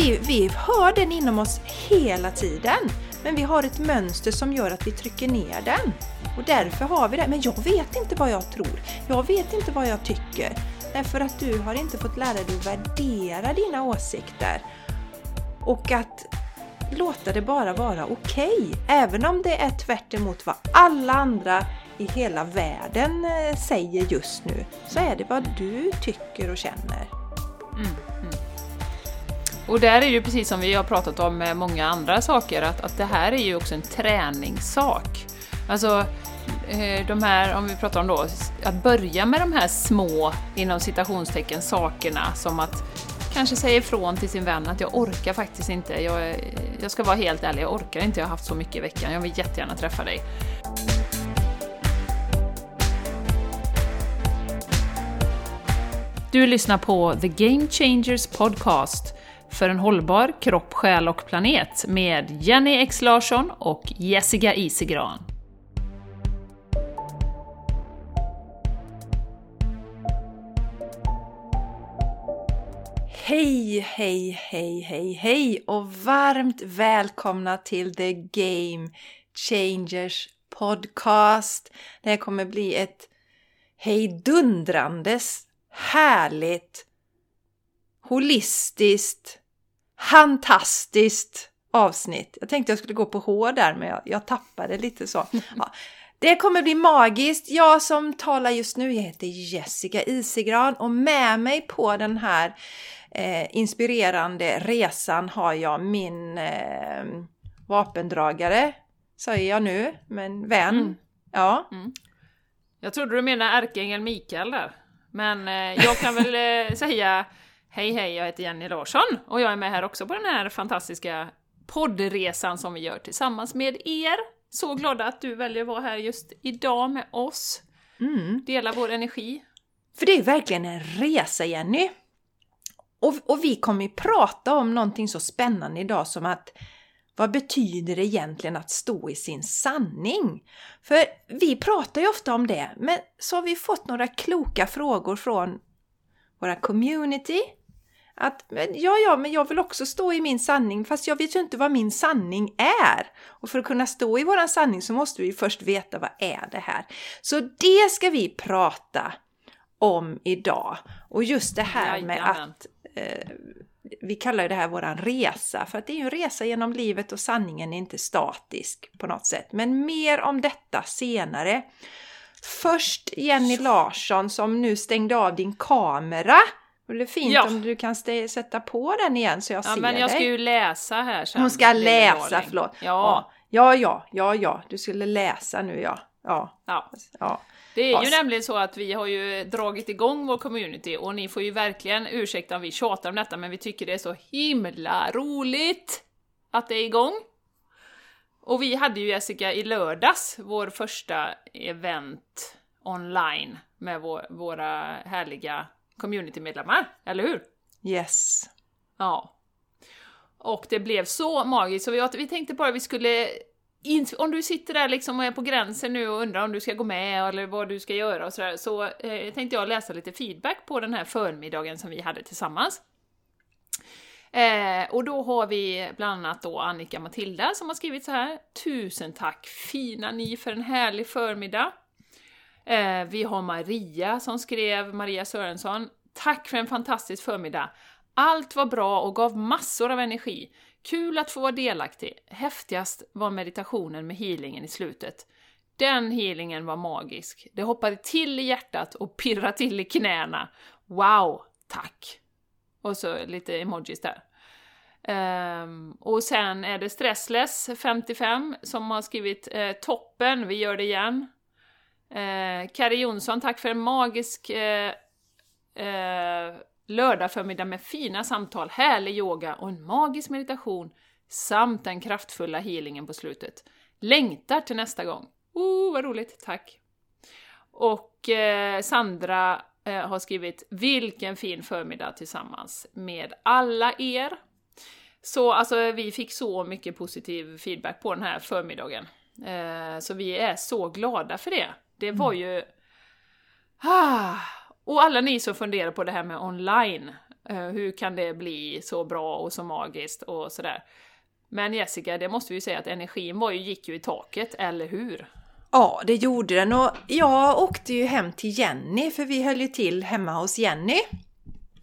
vi, vi hör den inom oss hela tiden. Men vi har ett mönster som gör att vi trycker ner den. Och därför har vi det. Men jag vet inte vad jag tror. Jag vet inte vad jag tycker. Därför att du har inte fått lära dig att värdera dina åsikter. Och att låta det bara vara okej. Okay. Även om det är tvärt vad alla andra i hela världen eh, säger just nu, så är det vad du tycker och känner. Mm. Och där är ju precis som vi har pratat om med många andra saker, att, att det här är ju också en träningssak. Alltså, eh, de här, om vi pratar om då, att börja med de här små, inom citationstecken, sakerna som att kanske säga ifrån till sin vän att jag orkar faktiskt inte, jag, eh, jag ska vara helt ärlig, jag orkar inte, jag har haft så mycket i veckan, jag vill jättegärna träffa dig. Du lyssnar på The Game Changers Podcast för en hållbar kropp, själ och planet med Jenny X Larsson och Jessica Isegran. Hej, hej, hej, hej, hej och varmt välkomna till The Game Changers Podcast. Det här kommer bli ett hejdundrandes härligt, holistiskt, fantastiskt avsnitt. Jag tänkte jag skulle gå på H där men jag, jag tappade lite så. Ja. Det kommer bli magiskt. Jag som talar just nu jag heter Jessica Isigran och med mig på den här eh, inspirerande resan har jag min eh, vapendragare, säger jag nu, men vän. Mm. Ja. Mm. Jag trodde du menade ärkeängeln Mikael där. Men eh, jag kan väl eh, säga Hej hej, jag heter Jenny Larsson och jag är med här också på den här fantastiska poddresan som vi gör tillsammans med er. Så glada att du väljer att vara här just idag med oss. Mm. Dela vår energi. För det är verkligen en resa Jenny! Och, och vi kommer ju prata om någonting så spännande idag som att vad betyder det egentligen att stå i sin sanning? För vi pratar ju ofta om det, men så har vi fått några kloka frågor från våra community. Att ja, ja, men jag vill också stå i min sanning, fast jag vet ju inte vad min sanning är. Och för att kunna stå i våran sanning så måste vi först veta vad är det här. Så det ska vi prata om idag. Och just det här med att eh, vi kallar det här våran resa, för att det är ju en resa genom livet och sanningen är inte statisk på något sätt. Men mer om detta senare. Först Jenny Larsson som nu stängde av din kamera. Det blir fint ja. om du kan sätta på den igen så jag ja, ser dig. Men jag ska ju läsa här sen. Hon ska läsa, förlåt. Ja. ja. Ja, ja, ja, du skulle läsa nu ja. Ja. ja. ja. Det är ju nämligen så att vi har ju dragit igång vår community och ni får ju verkligen ursäkta om vi tjatar om detta men vi tycker det är så himla roligt att det är igång. Och vi hade ju Jessica i lördags vår första event online med vår, våra härliga communitymedlemmar, eller hur? Yes. Ja. Och det blev så magiskt, så vi, vi tänkte bara vi skulle om du sitter där liksom och är på gränsen nu och undrar om du ska gå med eller vad du ska göra och sådär, så eh, tänkte jag läsa lite feedback på den här förmiddagen som vi hade tillsammans. Eh, och då har vi bland annat då Annika Matilda som har skrivit så här. Tusen tack fina ni för en härlig förmiddag. Eh, vi har Maria som skrev, Maria Sörensson. Tack för en fantastisk förmiddag. Allt var bra och gav massor av energi. Kul att få vara delaktig. Häftigast var meditationen med healingen i slutet. Den healingen var magisk. Det hoppade till i hjärtat och pirrade till i knäna. Wow, tack! Och så lite emojis där. Um, och sen är det Stressless55 som har skrivit eh, toppen, vi gör det igen. Eh, Kari Jonsson, tack för en magisk eh, eh, lördag förmiddag med fina samtal, härlig yoga och en magisk meditation samt den kraftfulla healingen på slutet. Längtar till nästa gång! Oh, vad roligt, tack! Och eh, Sandra eh, har skrivit “Vilken fin förmiddag tillsammans med alla er!” Så alltså, vi fick så mycket positiv feedback på den här förmiddagen. Eh, så vi är så glada för det. Det var mm. ju... Ah, och alla ni som funderar på det här med online, Eh, hur kan det bli så bra och så magiskt och sådär. Men Jessica, det måste vi ju säga att energin var ju, gick ju i taket, eller hur? Ja, det gjorde den och jag åkte ju hem till Jenny för vi höll ju till hemma hos Jenny.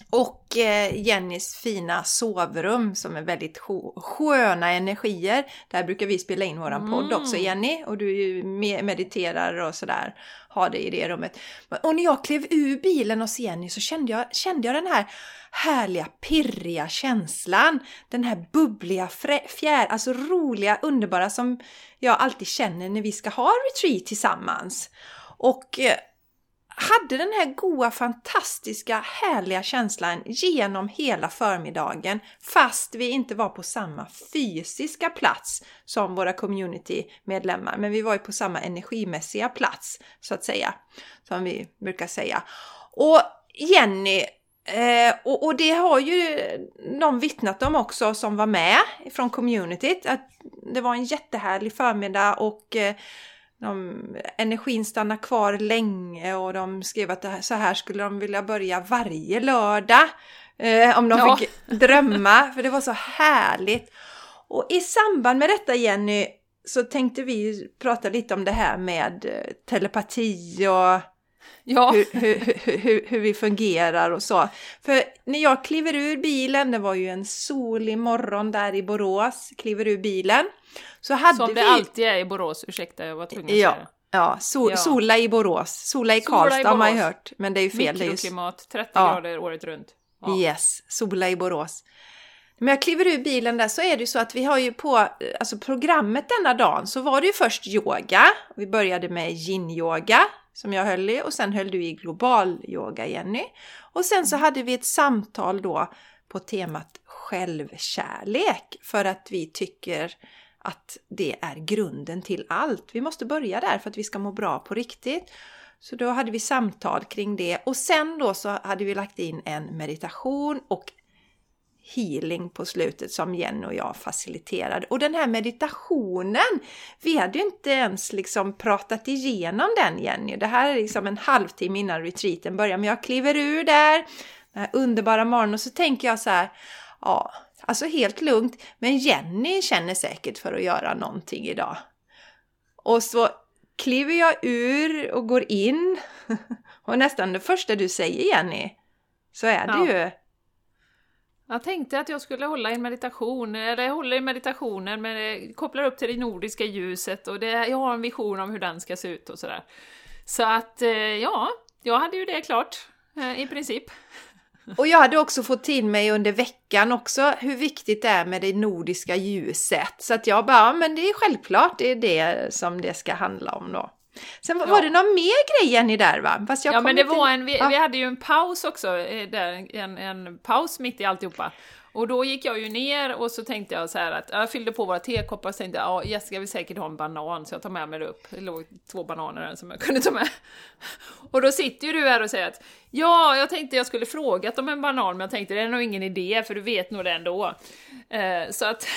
Och eh, Jennys fina sovrum som är väldigt sköna energier. Där brukar vi spela in våran podd också Mm. Jenny och du mediterar och sådär. Har det i det rummet. Och när jag klev ur bilen hos Jenny så kände jag, kände jag den här härliga pirriga känslan. Den här bubbliga fjär, alltså roliga, underbara som jag alltid känner när vi ska ha retreat tillsammans. Och eh, hade den här goa, fantastiska, härliga känslan genom hela förmiddagen fast vi inte var på samma fysiska plats som våra communitymedlemmar. Men vi var ju på samma energimässiga plats, så att säga, som vi brukar säga. Och Jenny Eh, och, och det har ju de vittnat om också som var med från communityt, att det var en jättehärlig förmiddag och eh, de, energin stannar kvar länge och de skrev att här, så här skulle de vilja börja varje lördag. Eh, om de Ja. fick drömma, för det var så härligt. Och i samband med detta Jenny så tänkte vi prata lite om det här med eh, telepati och Ja, hur, hur, hur, hur, hur vi fungerar och så. För när jag kliver ur bilen, det var ju en solig morgon där i Borås, kliver ur bilen, så hade som vi... det alltid är i Borås, ursäkta jag var tvungen att Ja, säga det. ja, sol, Ja. sola i Borås. Sola i Sola i Karlstad har man ju hört, men det är ju fel. Det är ju... Mikroklimat, 30 Ja. grader året runt. Ja. Yes, sola i Borås. Men jag kliver ur bilen där så är det ju så att vi har ju på eh, alltså programmet denna dagen så var det ju först yoga. Vi började med yin-yoga som jag höll i och sen höll du i global yoga Jenny. Och sen så hade vi ett samtal då på temat självkärlek för att vi tycker att det är grunden till allt. Vi måste börja där för att vi ska må bra på riktigt. Så då hade vi samtal kring det och sen då så hade vi lagt in en meditation och healing på slutet som Jenny och jag faciliterade. Och den här meditationen, vi hade ju inte ens liksom pratat igenom den Jenny. Det här är liksom en halvtimme innan retreaten börjar, men jag kliver ur där, den här underbara morgonen och så tänker jag så här, ja, alltså helt lugnt, men Jenny känner säkert för att göra någonting idag. Och så kliver jag ur och går in och nästan det första du säger Jenny, så är det Ja. ju Jag tänkte att jag skulle hålla en meditation, eller jag håller i meditationen men kopplar upp till det nordiska ljuset och det, jag har en vision om hur den ska se ut och sådär. Så att, eh, ja, jag hade ju det klart, eh, i princip. Och jag hade också fått till mig under veckan också hur viktigt det är med det nordiska ljuset. Så att jag bara, ja, men det är självklart, det är det som det ska handla om då. Sen var Ja. det någon mer grej Jenny där va? Fast jag ja men det inte- var en, vi, Ja. vi hade ju en paus också, eh, där, en, en paus mitt i alltihopa. Och då gick jag ju ner och så tänkte jag så här att jag fyllde på våra tekoppar och så tänkte jag ja, Jessica vill säkert ha en banan så jag tar med mig det upp. Det låg två bananer där som jag kunde ta med. Och då sitter ju du här och säger att ja, jag tänkte jag skulle frågat om en banan men jag tänkte det är nog ingen idé för du vet nog det ändå. Eh, så att,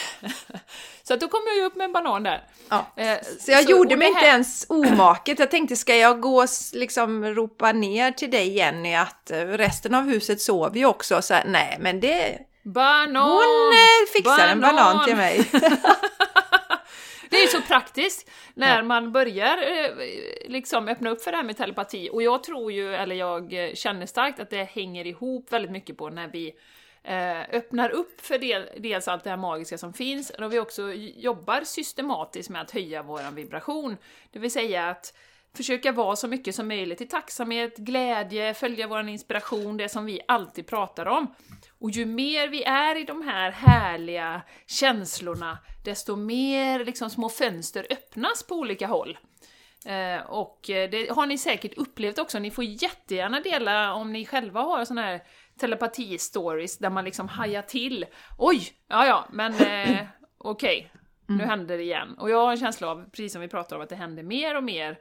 så att då kom jag ju upp med en banan där. Ja. Eh, Så jag gjorde och mig det inte här- ens omaket. Jag tänkte, ska jag gå och liksom ropa ner till dig Jenny att resten av huset sover ju också? Så här, nej, men det... Banan! Hon eh, fixar en banan till mig. Det är ju så praktiskt när man börjar eh, liksom öppna upp för det här med telepati. Och jag tror ju, eller jag eh, känner starkt att det hänger ihop väldigt mycket på när vi öppnar upp för del, dels allt det här magiska som finns, och vi också jobbar systematiskt med att höja vår vibration. Det vill säga att försöka vara så mycket som möjligt i tacksamhet, glädje, följa vår inspiration, det som vi alltid pratar om. Och ju mer vi är i de här härliga känslorna, desto mer liksom små fönster öppnas på olika håll. Eh, och eh, det har ni säkert upplevt också, ni får jättegärna dela om ni själva har såna här telepati-stories där man liksom hajar till. Oj, ja ja, men eh, okej, nu händer det igen. Och jag har en känsla av, precis som vi pratar om, att det händer mer och mer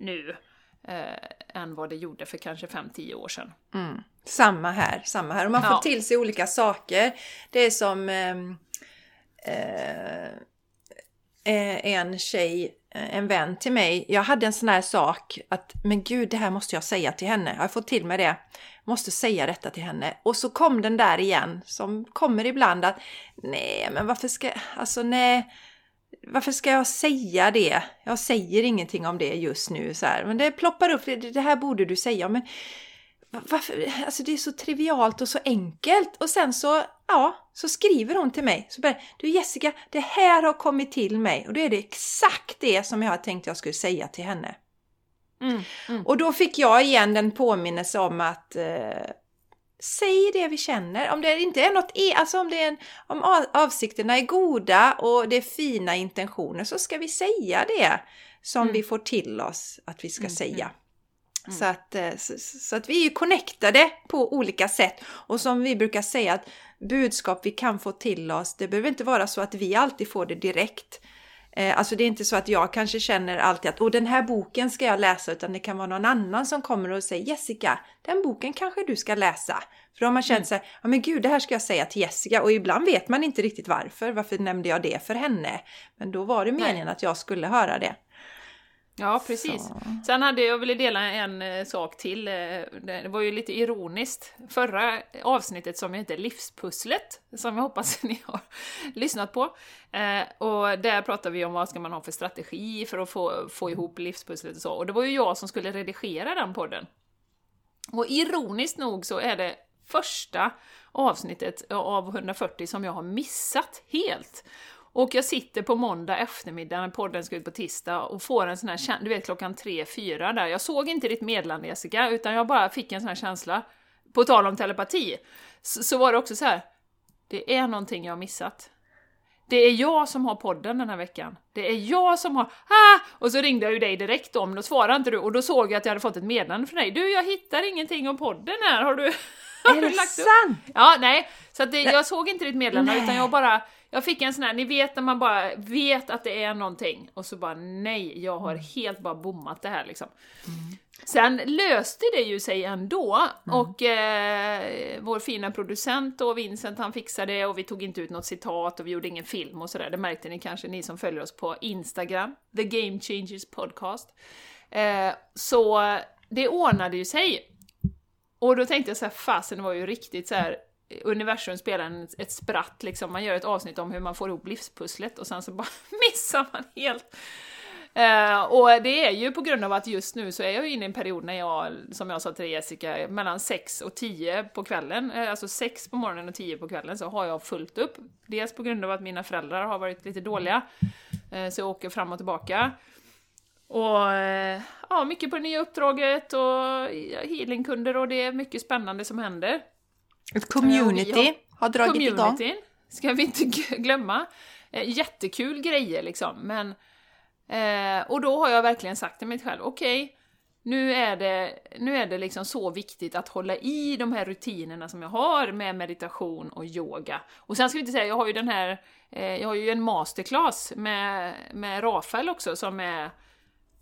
nu eh, än vad det gjorde för kanske 5-10 år sedan. Mm. Samma här, samma här. Och man får Ja. till sig olika saker. Det är som ehm, eh, eh, en tjej, eh, en vän till mig. Jag hade en sån här sak att, men gud, det här måste jag säga till henne. Jag har fått till mig det. måste säga detta till henne. Och så kom den där igen, som kommer ibland att nej, men varför ska, alltså nej, varför ska jag säga det? Jag säger ingenting om det just nu så här. Men det ploppar upp, det, det här borde du säga. Men varför? Alltså det är så trivialt och så enkelt. Och sen så, ja, så skriver hon till mig. Så bara, du Jessica, det här har kommit till mig. Och då är det exakt det som jag har tänkt jag skulle säga till henne. Mm, mm. Och då fick jag igen den påminnelse om att eh, säg det vi känner. Om det inte är något, e alltså om, det är en, om avsikterna är goda och det är fina intentioner så ska vi säga det som mm. vi får till oss att vi ska mm, säga. Mm. mm. Så, att, eh, så, så, att vi är ju connectade på olika sätt. Och som vi brukar säga att budskap vi kan få till oss, det behöver inte vara så att vi alltid får det direkt. Eh, alltså det är inte så att jag kanske känner alltid att Åh, den här boken ska jag läsa utan det kan vara någon annan som kommer och säger Jessica, den boken kanske du ska läsa. För då har man känt mm. så här, ja men gud det här ska jag säga till Jessica och ibland vet man inte riktigt varför. Varför nämnde jag det för henne? Men då var det meningen Nej. att jag skulle höra det. Ja, precis. Så. Sen hade jag ville dela en eh, sak till. Eh, det var ju lite ironiskt. Förra avsnittet som heter Livspusslet, som jag hoppas ni har lyssnat på. Eh, och där pratade vi om vad ska man ha för strategi för att få, få ihop livspusslet och så. Och det var ju jag som skulle redigera den podden. Och ironiskt nog så är det första avsnittet av 140 som jag har missat helt. Och jag sitter på måndag eftermiddag när podden ska ut på tisdag och får en sån här du vet klockan tre fyra där. Jag såg inte ditt meddelande Jessica, utan jag bara fick en sån här känsla. På tal om telepati, så, så var det också så här. det är någonting jag har missat. Det är jag som har podden den här veckan. Det är jag som har... Ah! Och så ringde jag ju dig direkt om, då svarade inte du och då såg jag att jag hade fått ett meddelande från dig. Du, jag hittar ingenting om podden här, har du... Är det sant? Ja, nej. Så det, jag såg inte ditt meddelande utan jag bara jag fick en sån här, ni vet när man bara vet att det är någonting och så bara nej, jag har mm. helt bara bommat det här liksom. Mm. Sen löste det ju sig ändå mm. och eh, vår fina producent och Vincent han fixade det och vi tog inte ut något citat och vi gjorde ingen film och sådär. Det märkte ni kanske, ni som följer oss på Instagram, The Game Changers Podcast. Eh, så det ordnade ju sig. Och då tänkte jag så här, fasen det var ju riktigt så här universum spelar en, ett spratt, liksom. man gör ett avsnitt om hur man får ihop livspusslet och sen så bara missar man helt. Uh, och det är ju på grund av att just nu så är jag inne i en period när jag, som jag sa till Jessica, mellan 6 och 10 på kvällen, eh, alltså 6 på morgonen och 10 på kvällen så har jag fullt upp. Dels på grund av att mina föräldrar har varit lite dåliga, uh, så jag åker fram och tillbaka. Och ja, mycket på det nya uppdraget och healingkunder och det är mycket spännande som händer. Ett community har dragit igång. ska vi inte glömma. Eh, jättekul grejer liksom, men... Eh, och då har jag verkligen sagt till mig själv, okej, okay, nu är det, nu är det liksom så viktigt att hålla i de här rutinerna som jag har med meditation och yoga. Och sen ska vi inte säga, jag har ju den här, eh, jag har ju en masterclass med, med Rafael också som är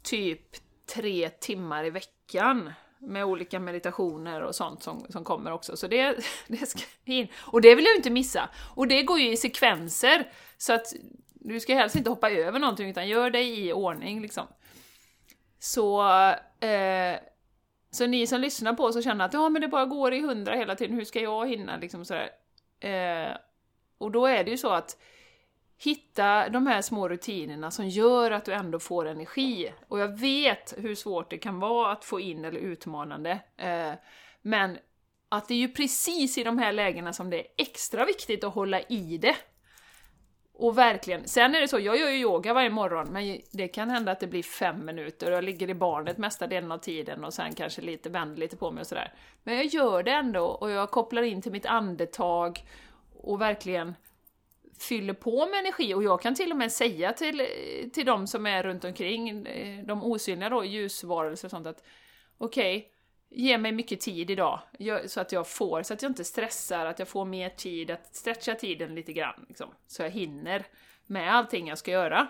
typ tre timmar i veckan med olika meditationer och sånt som, som kommer också. Så det, det ska in. Och det vill jag inte missa. Och det går ju i sekvenser, så att du ska helst inte hoppa över någonting, utan gör det i ordning liksom. Så, eh, så ni som lyssnar på oss och känner att ja, men det bara går i hundra hela tiden, hur ska jag hinna liksom sådär? Eh, och då är det ju så att hitta de här små rutinerna som gör att du ändå får energi. Och jag vet hur svårt det kan vara att få in, eller utmanande, eh, men att det är ju precis i de här lägena som det är extra viktigt att hålla i det. Och verkligen, sen är det så, jag gör ju yoga varje morgon, men det kan hända att det blir fem minuter och jag ligger i barnet mesta delen av tiden och sen kanske lite vänder lite på mig och sådär. Men jag gör det ändå och jag kopplar in till mitt andetag och verkligen fyller på med energi och jag kan till och med säga till, till de som är runt omkring, eh, de osynliga då, ljusvarelser och sånt att okej, okay, ge mig mycket tid idag så att jag får, så att jag inte stressar, att jag får mer tid, att stretcha tiden lite grann liksom, så jag hinner med allting jag ska göra.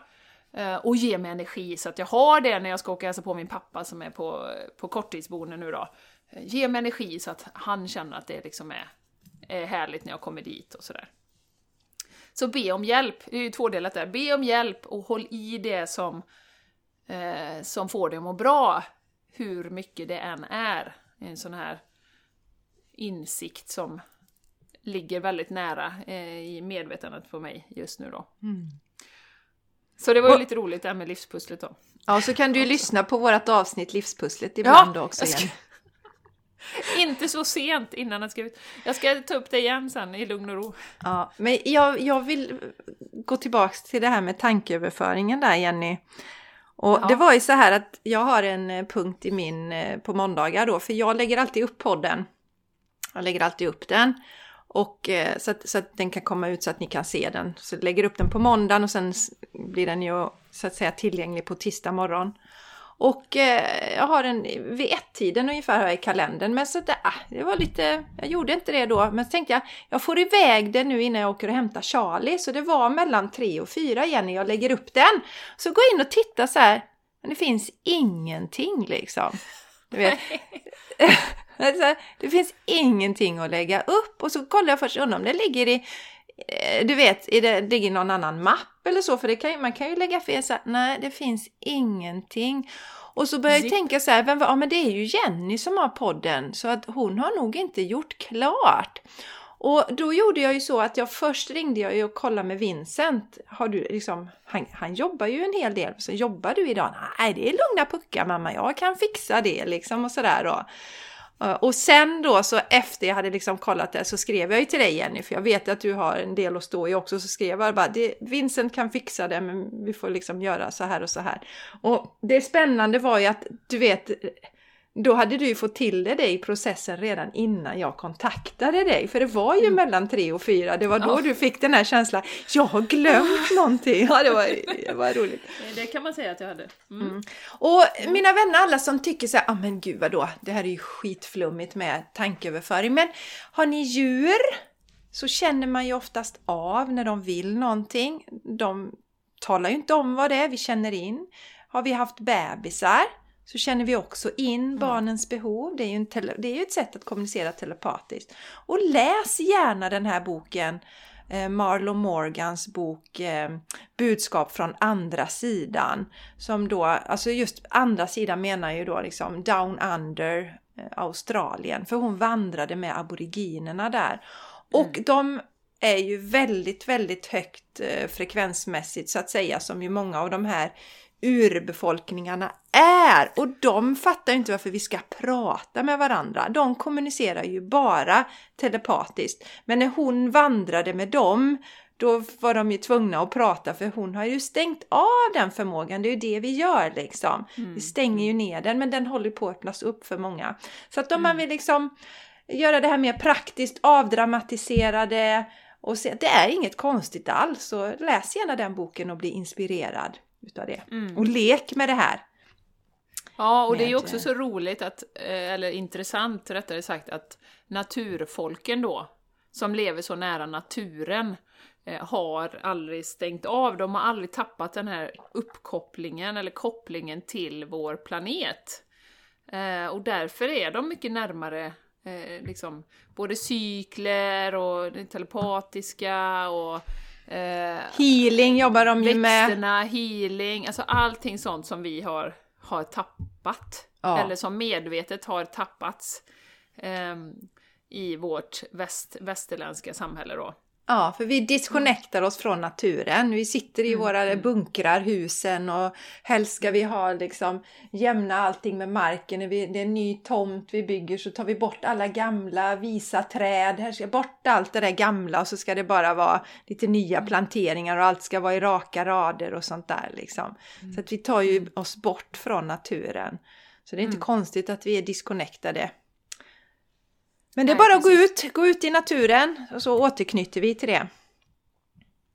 Eh, och ge mig energi så att jag har det när jag ska åka och hälsa på min pappa som är på, på korttidsboende nu då. Eh, ge mig energi så att han känner att det liksom är, är härligt när jag kommer dit och sådär. Så be om hjälp, det är ju tvådelat där. Be om hjälp och håll i det som, eh, som får dig att må bra, hur mycket det än är. En sån här insikt som ligger väldigt nära eh, i medvetandet på mig just nu då. Så det var ju lite roligt det här med livspusslet då. Ja, så kan du ju lyssna på vårt avsnitt Livspusslet ibland också jag ska- igen. Inte så sent innan jag ska ut. Jag ska ta upp det igen sen i lugn och ro. Ja, men jag, jag vill gå tillbaks till det här med tankeöverföringen där Jenny. Och Ja. det var ju så här att jag har en eh, punkt i min eh, på måndagar då, för jag lägger alltid upp podden. Jag lägger alltid upp den. Och eh, så att, så att den kan komma ut så att ni kan se den. Så jag lägger upp den på måndagen och sen blir den ju så att säga tillgänglig på tisdag morgon. Och eh, jag har den vid ett-tiden ungefär här i kalendern. Men så att, ah, det var lite, jag gjorde inte det då. Men så tänkte jag, jag får iväg den nu innan jag åker och hämtar Charlie. Så det var mellan tre och fyra Jenny, jag lägger upp den. Så gå in och titta så här, men det finns ingenting liksom. Du vet. Det finns ingenting att lägga upp. Och så kollar jag först undrar om det ligger i, du vet, i det ligger någon annan mapp eller så. För det kan, ju- man kan ju lägga fel så här, nej det finns ingenting. Och så börjar jag tänka så här, vem, ja men det är ju Jenny som har podden. Så att hon har nog inte gjort klart. Och då gjorde jag ju så att jag först ringde jag ju och kollade med Vincent. Har du liksom, han, han jobbar ju en hel del. Så jobbar du idag? Nej, det är lugna puckar mamma, jag kan fixa det liksom och sådär och sen då så efter jag hade liksom kollat det så skrev jag ju till dig Jenny, för jag vet att du har en del att stå i också, så skrev jag bara det, Vincent kan fixa det men vi får liksom göra så här och så här. Och det spännande var ju att du vet, då hade du ju fått till det i processen redan innan jag kontaktade dig, för det var ju mellan tre och fyra, det var då Ja. du fick den här känslan, jag har glömt någonting. Ja, det var, det var roligt. Det kan man säga att jag hade. Mm. Och mina vänner, alla som tycker så här, ah, men gud vadå, det här är ju skitflummigt med tankeöverföring. Men har ni djur så känner man ju oftast av när de vill någonting. De talar ju inte om vad det är, vi känner in. Har vi haft bebisar så känner vi också in barnens behov. Det är, ju en tele- det är ju ett sätt att kommunicera telepatiskt. Och läs gärna den här boken, eh, Marlo Morgans bok eh, Budskap från andra sidan. Som då, alltså just andra sidan menar ju då liksom down under eh, Australien. För hon vandrade med aboriginerna där. Och de är ju väldigt, väldigt högt eh, frekvensmässigt så att säga som ju många av de här urbefolkningarna är. Och de fattar ju inte varför vi ska prata med varandra. De kommunicerar ju bara telepatiskt. Men när hon vandrade med dem då var de ju tvungna att prata för hon har ju stängt av den förmågan. Det är ju det vi gör liksom. Vi stänger ju ner den men den håller på att öppnas upp för många. Så att om man vill liksom göra det här mer praktiskt, avdramatiserade och se det är inget konstigt alls. Så läs gärna den boken och bli inspirerad utav det. Och lek med det här. Ja, och det är ju Med, också så roligt att, eh, eller intressant rättare sagt, att naturfolken då, som lever så nära naturen, eh, har aldrig stängt av, de har aldrig tappat den här uppkopplingen eller kopplingen till vår planet. Eh, och därför är de mycket närmare liksom, både cykler och telepatiska och Healing jobbar de ju med. växterna, healing, alltså allting sånt som vi har, har tappat. Ja. Eller som medvetet har tappats ehm, i vårt väst, västerländska samhälle då. Ja, för vi disconnectar oss från naturen. Vi sitter i våra bunkrar, husen och helst ska vi ha liksom jämna allting med marken. När vi, det är en ny tomt vi bygger så tar vi bort alla gamla visa träd. Här ska bort allt det där gamla och så ska det bara vara lite nya planteringar och allt ska vara i raka rader och sånt där liksom. Så att vi tar ju oss bort från naturen. Så det är inte konstigt att vi är disconnectade. Men det är Nej, bara att gå ut, gå ut i naturen och så återknyter vi till det.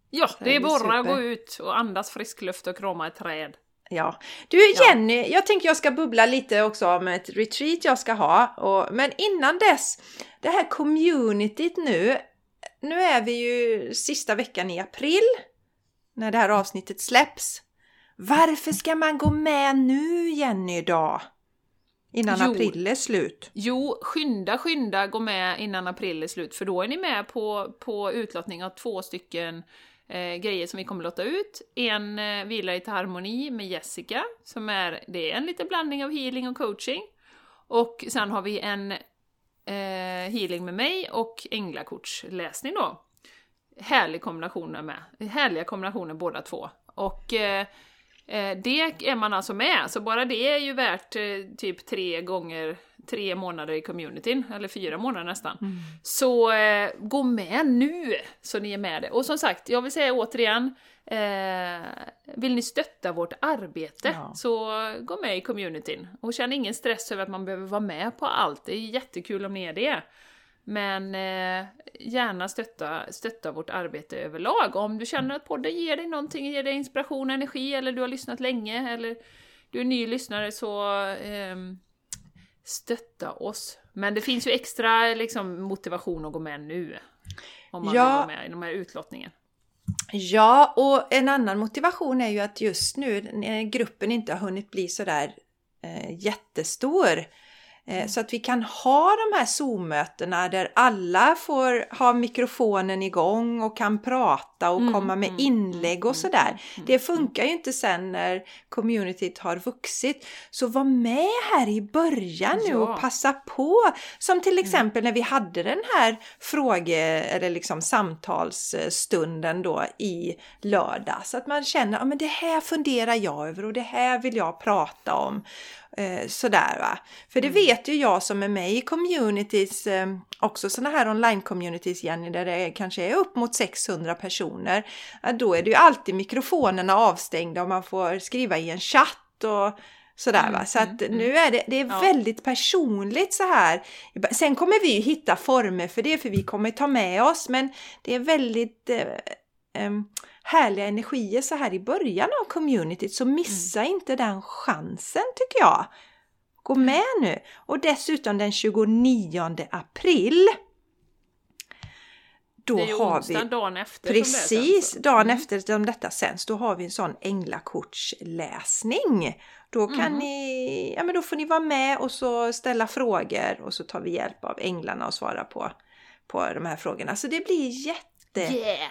Ja, det är är bara super. att gå ut och andas frisk luft och krama ett träd. Ja. Du Jenny, jag tänker jag ska bubbla lite också om ett retreat jag ska ha. Och, men innan dess, det här communityt nu. Nu är vi ju sista veckan i april. När det här avsnittet släpps. Varför ska man gå med nu Jenny då? Innan Jo. april är slut. Jo, skynda, skynda, gå med innan april är slut, för då är ni med på, på utlottning av två stycken eh, grejer som vi kommer låta ut. En eh, vilar i harmoni med Jessica, som är, det är en liten blandning av healing och coaching. Och sen har vi en eh, healing med mig och änglakortsläsning då. Härlig kombinationer med. Härliga kombinationer båda två. Och eh, det är man alltså med, så bara det är ju värt eh, typ tre gånger tre månader i communityn, eller fyra månader nästan. Mm. Så eh, gå med nu, så ni är med det. Och som sagt, jag vill säga återigen, eh, vill ni stötta vårt arbete, ja. så gå med i communityn. Och känn ingen stress över att man behöver vara med på allt, det är jättekul om ni är det. Men eh, gärna stötta, stötta vårt arbete överlag. Om du känner att podden ger dig någonting, ger dig inspiration, energi, eller du har lyssnat länge, eller du är ny lyssnare, så eh, stötta oss. Men det finns ju extra liksom, motivation att gå med nu. Om man ja. vill vara med i de här utlottningen. Ja, och en annan motivation är ju att just nu när gruppen inte har hunnit bli sådär eh, jättestor mm. Så att vi kan ha de här Zoom-mötena där alla får ha mikrofonen igång och kan prata och mm, komma med mm, inlägg och sådär. Det funkar ju inte sen när communityt har vuxit. Så var med här i början nu och passa på. Som till exempel när vi hade den här fråge eller liksom samtalsstunden då i lördag. Så att man känner att det här funderar jag över och det här vill jag prata om. Eh, sådär va. För det mm. vet ju jag som är med i communities, eh, också sådana här online-communities Jenny, där det kanske är upp mot 600 personer. Då är det ju alltid mikrofonerna avstängda och man får skriva i en chatt och Sådär va, så att mm, mm, nu är det, det är väldigt personligt så här. Sen kommer vi ju hitta former för det, för vi kommer ta med oss, men det är väldigt eh, eh, härliga energier så här i början av communityt så missa mm. inte den chansen tycker jag. Gå mm. med nu! Och dessutom den 29 april då det är har vi, dagen efter. Precis, dagen mm. efter som detta sänds. Då har vi en sån änglakortsläsning. Då kan mm. ni, ja men då får ni vara med och så ställa frågor och så tar vi hjälp av änglarna och svara på, på de här frågorna. Så det blir jätte Yeah.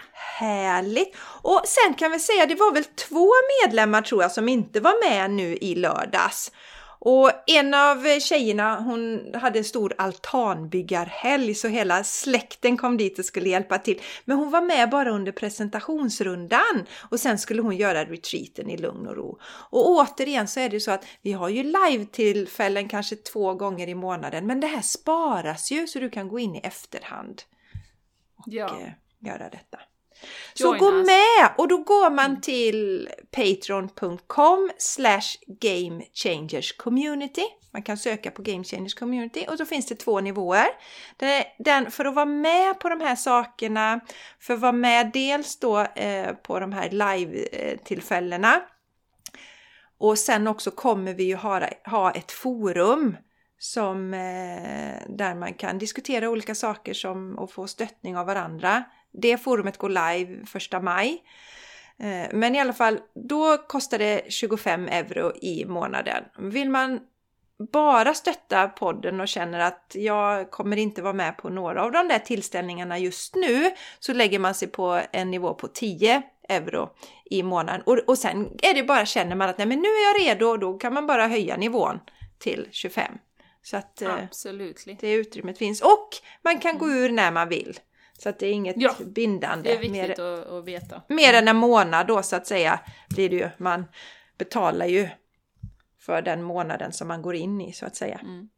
Och sen kan vi säga, det var väl två medlemmar tror jag som inte var med nu i lördags. Och en av tjejerna hon hade en stor altanbyggarhelg så hela släkten kom dit och skulle hjälpa till. Men hon var med bara under presentationsrundan och sen skulle hon göra retreaten i lugn och ro. Och återigen så är det så att vi har ju live-tillfällen kanske två gånger i månaden men det här sparas ju så du kan gå in i efterhand. Och, ja. Göra detta. Så Join gå us. med! Och då går man mm. till patreon.com gamechangerscommunity. Man kan söka på Game Changers Community och då finns det två nivåer. Den, för att vara med på de här sakerna, för att vara med dels då eh, på de här live-tillfällena och sen också kommer vi ju ha, ha ett forum som, eh, där man kan diskutera olika saker som, och få stöttning av varandra. Det forumet går live första maj. Eh, men i alla fall, då kostar det 25 euro i månaden. Vill man bara stötta podden och känner att jag kommer inte vara med på några av de där tillställningarna just nu så lägger man sig på en nivå på 10 euro i månaden. Och, och sen är det bara, känner man att nej men nu är jag redo, då kan man bara höja nivån till 25. Så att eh, det utrymmet finns. Och man kan gå ur när man vill. Så att det är inget ja, bindande. Det är viktigt mer, att, att veta. Mer än en månad då så att säga blir det ju. Man betalar ju för den månaden som man går in i så att säga. Mm.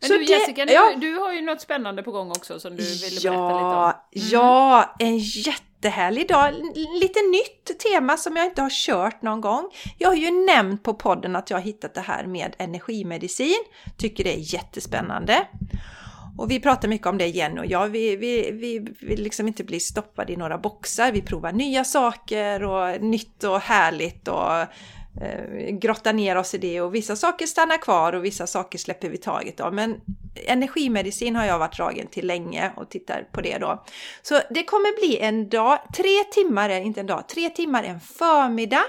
Men så du det, Jessica, nu, ja. du har ju något spännande på gång också som du ville ja, berätta lite om. Mm. Ja, en jättehärlig dag. Lite nytt tema som jag inte har kört någon gång. Jag har ju nämnt på podden att jag har hittat det här med energimedicin. Tycker det är jättespännande. Och vi pratar mycket om det igen och jag, vi, vi, vi vill liksom inte bli stoppade i några boxar. Vi provar nya saker och nytt och härligt och eh, grottar ner oss i det och vissa saker stannar kvar och vissa saker släpper vi taget av. Men energimedicin har jag varit dragen till länge och tittar på det då. Så det kommer bli en dag, tre timmar, inte en dag, tre timmar en förmiddag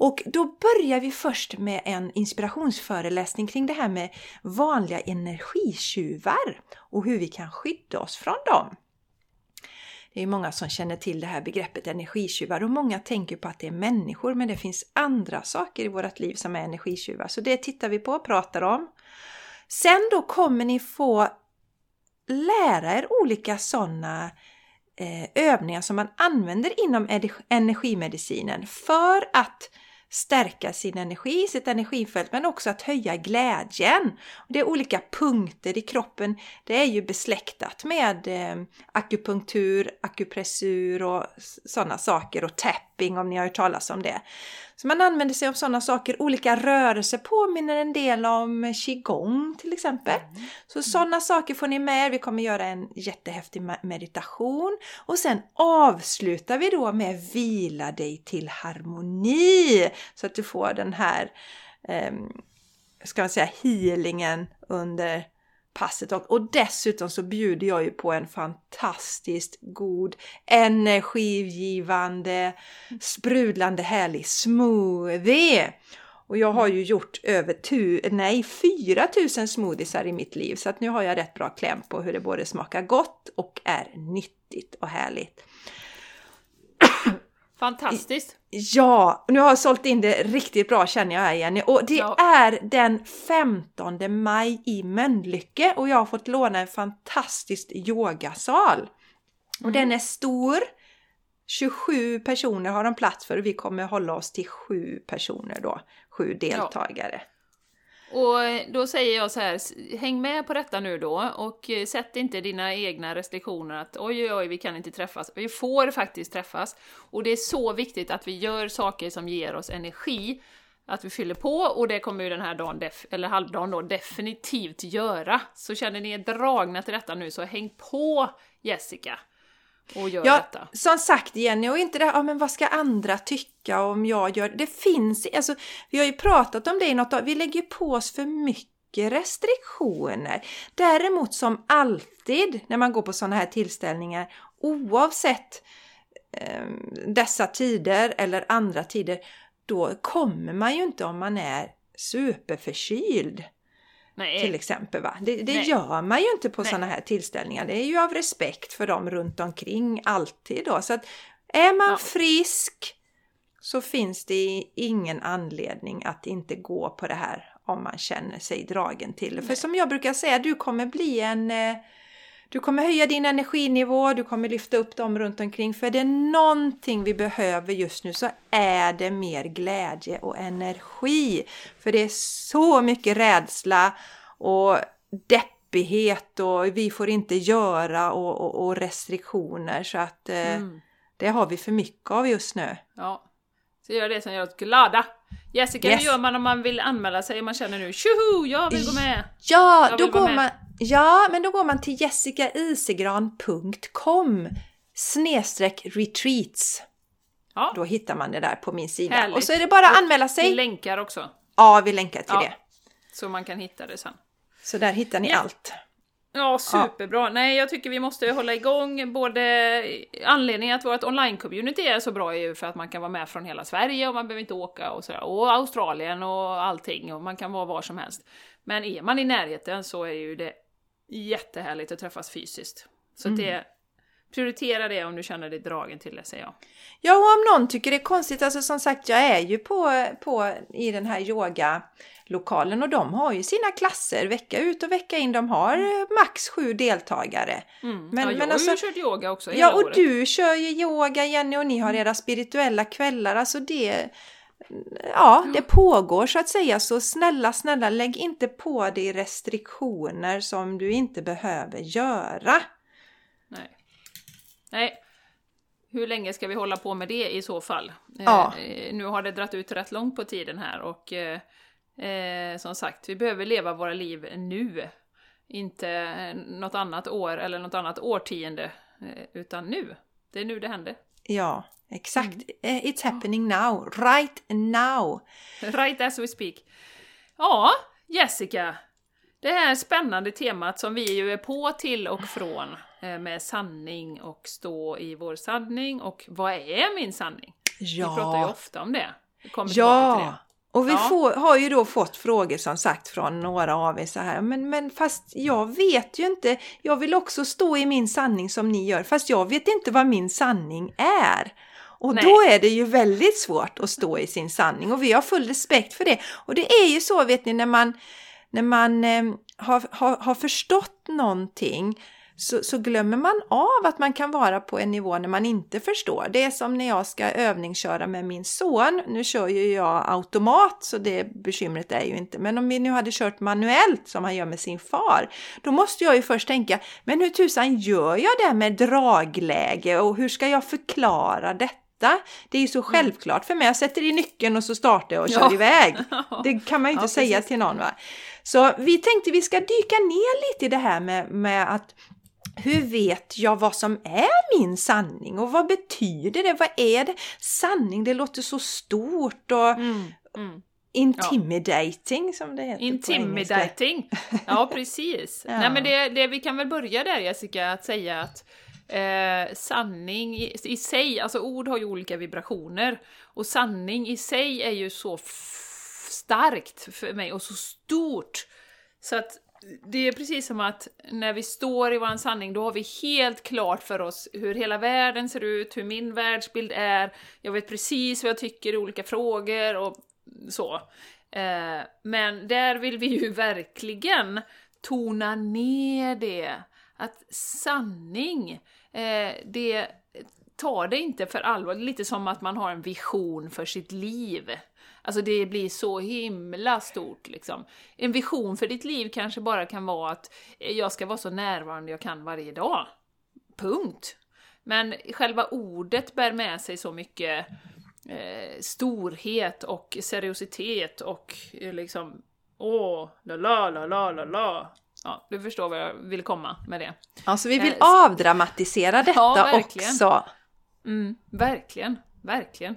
och då börjar vi först med en inspirationsföreläsning kring det här med vanliga energitjuvar och hur vi kan skydda oss från dem. Det är många som känner till det här begreppet energitjuvar och många tänker på att det är människor men det finns andra saker i vårt liv som är energitjuvar. Så det tittar vi på och pratar om. Sen då kommer ni få lära er olika sådana eh, övningar som man använder inom energimedicinen för att stärka sin energi, sitt energifält, men också att höja glädjen. Det är olika punkter i kroppen. Det är ju besläktat med eh, akupunktur, akupressur och sådana saker och tapping om ni har hört talas om det. Så man använder sig av sådana saker. Olika rörelser påminner en del om qigong till exempel. Så sådana saker får ni med Vi kommer göra en jättehäftig meditation och sen avslutar vi då med vila dig till harmoni så att du får den här, eh, ska man säga, healingen under passet och, och dessutom så bjuder jag ju på en fantastiskt god, energigivande, sprudlande härlig smoothie. Och jag har ju gjort över tu, nej, 4000 smoothiesar i mitt liv så att nu har jag rätt bra kläm på hur det både smakar gott och är nyttigt och härligt. Fantastiskt! Ja, nu har jag sålt in det riktigt bra känner jag här Jenny. Och det ja. är den 15 maj i Mölnlycke och jag har fått låna en fantastisk yogasal. Mm. Och den är stor. 27 personer har de plats för och vi kommer hålla oss till sju personer då. Sju deltagare. Ja. Och då säger jag så här, häng med på detta nu då och eh, sätt inte dina egna restriktioner att oj, oj, oj, vi kan inte träffas. Vi får faktiskt träffas. Och det är så viktigt att vi gör saker som ger oss energi, att vi fyller på och det kommer ju den här dagen, eller halvdagen då, definitivt göra. Så känner ni er dragna till detta nu så häng på Jessica! Och gör ja, detta. Som sagt Jenny, och inte det ja men vad ska andra tycka om jag gör det? finns, alltså vi har ju pratat om det i något vi lägger på oss för mycket restriktioner. Däremot som alltid när man går på sådana här tillställningar, oavsett eh, dessa tider eller andra tider, då kommer man ju inte om man är superförkyld. Nej. Till exempel. Va? Det, det gör man ju inte på sådana här tillställningar. Det är ju av respekt för dem runt omkring alltid då. Så att är man ja. frisk så finns det ingen anledning att inte gå på det här om man känner sig dragen till det. För som jag brukar säga, du kommer bli en eh, du kommer höja din energinivå, du kommer lyfta upp dem runt omkring. För är det någonting vi behöver just nu så är det mer glädje och energi. För det är så mycket rädsla och deppighet och vi får inte göra och, och, och restriktioner så att eh, mm. det har vi för mycket av just nu. Ja, så gör det som gör oss glada. Jessica, yes. hur gör man om man vill anmäla sig? Man känner nu tjoho, jag vill gå med! Ja, då går man Ja, men då går man till jessicaisigran.com snedstreck retreats. Ja. Då hittar man det där på min sida. Härligt. Och så är det bara att anmäla sig. Vi länkar också. Ja, vi länkar till ja. det. Så man kan hitta det sen. Så där hittar ni ja. allt. Ja, superbra. Ja. Nej, jag tycker vi måste hålla igång både anledningen att vårt online-community är så bra är ju för att man kan vara med från hela Sverige och man behöver inte åka och sådär. Och Australien och allting och man kan vara var som helst. Men är man i närheten så är ju det jättehärligt att träffas fysiskt. Så mm. det, prioritera det om du känner dig dragen till det, säger jag. Ja, och om någon tycker det är konstigt, alltså som sagt, jag är ju på, på i den här yogalokalen och de har ju sina klasser vecka ut och vecka in. De har mm. max sju deltagare. Mm. Men, ja, jag men alltså, har ju kört yoga också Ja, och året. du kör ju yoga Jenny och ni har era spirituella kvällar. Alltså det ja, det pågår så att säga. Så snälla, snälla lägg inte på dig restriktioner som du inte behöver göra. Nej. Nej. Hur länge ska vi hålla på med det i så fall? Ja. Eh, nu har det dratt ut rätt långt på tiden här och eh, eh som sagt, vi behöver leva våra liv nu. Inte eh, något annat år eller något annat årtionde, eh, utan nu. Det är nu det händer. Ja, exakt. Mm. Eh, it's happening now. Right now. Right as we speak. Ja, Jessica. Det här spännande temat som vi ju är på till och från eh, med sanning och stå i vår sanning och vad är min sanning? Ja. Vi pratar ju ofta om det. Ja. det. Och vi ja. får, har ju då fått frågor som sagt från några av er så här, men, men fast jag vet ju inte, jag vill också stå i min sanning som ni gör, fast jag vet inte vad min sanning är. Och Nej. då är det ju väldigt svårt att stå i sin sanning och vi har full respekt för det. Och det är ju så vet ni när man, när man eh, har, har, har förstått någonting så, så, glömmer man av att man kan vara på en nivå när man inte förstår. Det är som när jag ska övningsköra med min son. Nu kör ju jag automat så det bekymret är ju inte. Men om vi nu hade kört manuellt som han gör med sin far, då måste jag ju först tänka, men hur tusan gör jag det med dragläge och hur ska jag förklara detta? Det är ju så mm. självklart för mig. Jag sätter i nyckeln och så startar jag och kör ja. iväg. Det kan man ju inte ja, säga precis. till någon. Va? Så vi tänkte vi ska dyka ner lite i det här med, med att hur vet jag vad som är min sanning och vad betyder det? Vad är det? Sanning, det låter så stort och mm, mm. intimidating ja. som det heter Intimidating! ja, precis. ja. Nej men det, det, vi kan väl börja där Jessica, att säga att eh, sanning i, i, sig, alltså ord har ju olika vibrationer och sanning i sig är ju så starkt för mig och så stort så att det är precis som att när vi står i vår sanning, då har vi helt klart för oss hur hela världen ser ut, hur min världsbild är, jag vet precis vad jag tycker i olika frågor och så. Eh, men där vill vi ju verkligen tona ner det. Att sanning, eh, det tar det inte för allvar. Lite som att man har en vision för sitt liv. Alltså det blir så himla stort liksom. En vision för ditt liv kanske bara kan vara att eh, jag ska vara så närvarande jag kan varje dag. Punkt. Men själva ordet bär med sig så mycket eh, storhet och seriositet och eh, liksom åh, la la la la la la. Ja, du förstår vad jag vill komma med det. Alltså vi vill eh, avdramatisera detta ja, också. Mm, verkligen, verkligen.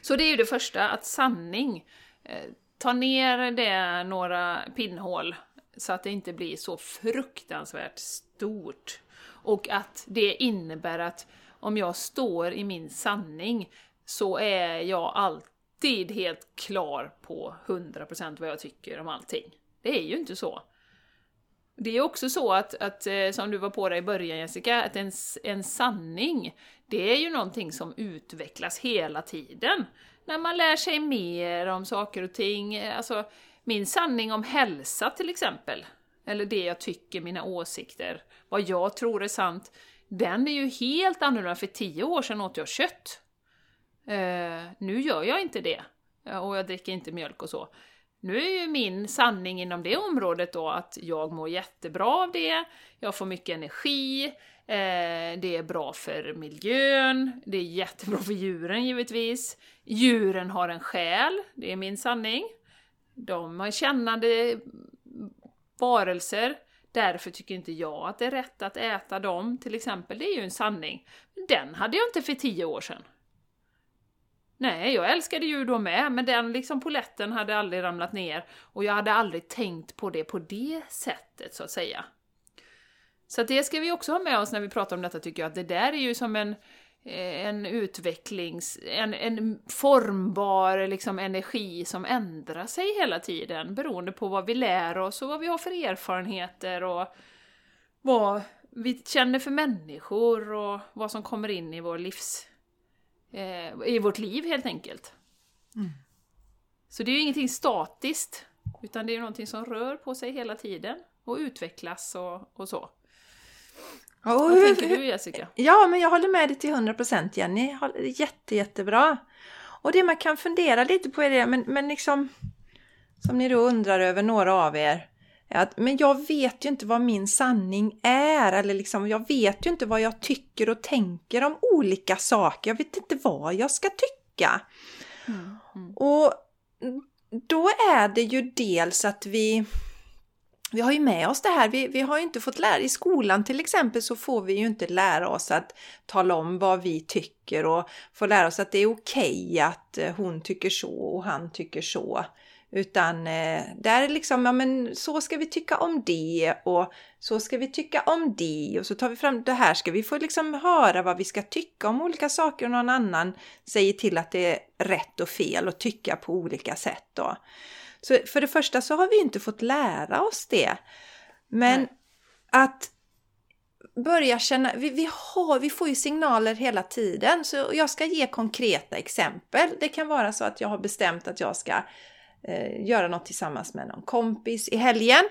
Så det är ju det första, att sanning. Eh, ta ner det några pinnhål så att det inte blir så fruktansvärt stort. Och att det innebär att om jag står i min sanning så är jag alltid helt klar på 100% vad jag tycker om allting. Det är ju inte så. Det är också så att, att eh, som du var på dig i början Jessica, att en, en sanning, det är ju någonting som utvecklas hela tiden. När man lär sig mer om saker och ting, eh, alltså min sanning om hälsa till exempel, eller det jag tycker, mina åsikter, vad jag tror är sant, den är ju helt annorlunda. För tio år sedan åt jag kött. Uh, nu gör jag inte det. Och jag dricker inte mjölk och så. Nu är ju min sanning inom det området då att jag mår jättebra av det, jag får mycket energi, eh, det är bra för miljön, det är jättebra för djuren givetvis. Djuren har en själ, det är min sanning. De har kännande varelser, därför tycker inte jag att det är rätt att äta dem, till exempel. Det är ju en sanning. Den hade jag inte för tio år sedan. Nej, jag älskade ju då med, men den liksom poletten hade aldrig ramlat ner och jag hade aldrig tänkt på det på det sättet, så att säga. Så det ska vi också ha med oss när vi pratar om detta, tycker jag, att det där är ju som en, eh, en utvecklings... en, en formbar liksom, energi som ändrar sig hela tiden beroende på vad vi lär oss och vad vi har för erfarenheter och vad vi känner för människor och vad som kommer in i vår livs eh, i vårt liv helt enkelt. Mm. Så det är ju ingenting statiskt, utan det är någonting som rör på sig hela tiden och utvecklas och, och så. Och Vad hur, tänker du Jessica? Ja, men jag håller med dig till 100% Jenny. Jätte, jättebra. Och det man kan fundera lite på är det, men, men liksom som ni då undrar över några av er. Att, men jag vet ju inte vad min sanning är eller liksom, jag vet ju inte vad jag tycker och tänker om olika saker. Jag vet inte vad jag ska tycka. Mm, mm. Och då är det ju dels att vi vi har ju med oss det här, vi, vi har ju inte fått lära, i skolan till exempel så får vi ju inte lära oss att tala om vad vi tycker och få lära oss att det är okej okay att eh, hon tycker så och han tycker så. Utan eh, där är liksom, ja men så ska vi tycka om det och så ska vi tycka om det och så tar vi fram det här ska vi få liksom höra vad vi ska tycka om olika saker och någon annan säger till att det är rätt och fel och tycka på olika sätt då. Så för det första så har vi inte fått lära oss det. Men Nej. att börja känna, vi, vi, har, vi får ju signaler hela tiden så jag ska ge konkreta exempel. Det kan vara så att jag har bestämt att jag ska eh, göra något tillsammans med någon kompis i helgen.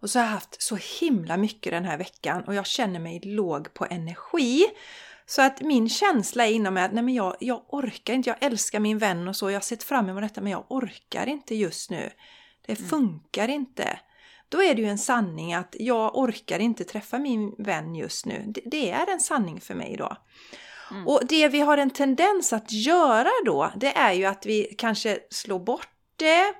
Och så har jag haft så himla mycket den här veckan och jag känner mig låg på energi. Så att min känsla är inom mig att nej men jag, jag orkar inte, jag älskar min vän och så, jag har sett fram emot detta men jag orkar inte just nu. Det mm. funkar inte. Då är det ju en sanning att jag orkar inte träffa min vän just nu. Det, det är en sanning för mig då. Mm. Och det vi har en tendens att göra då, det är ju att vi kanske slår bort det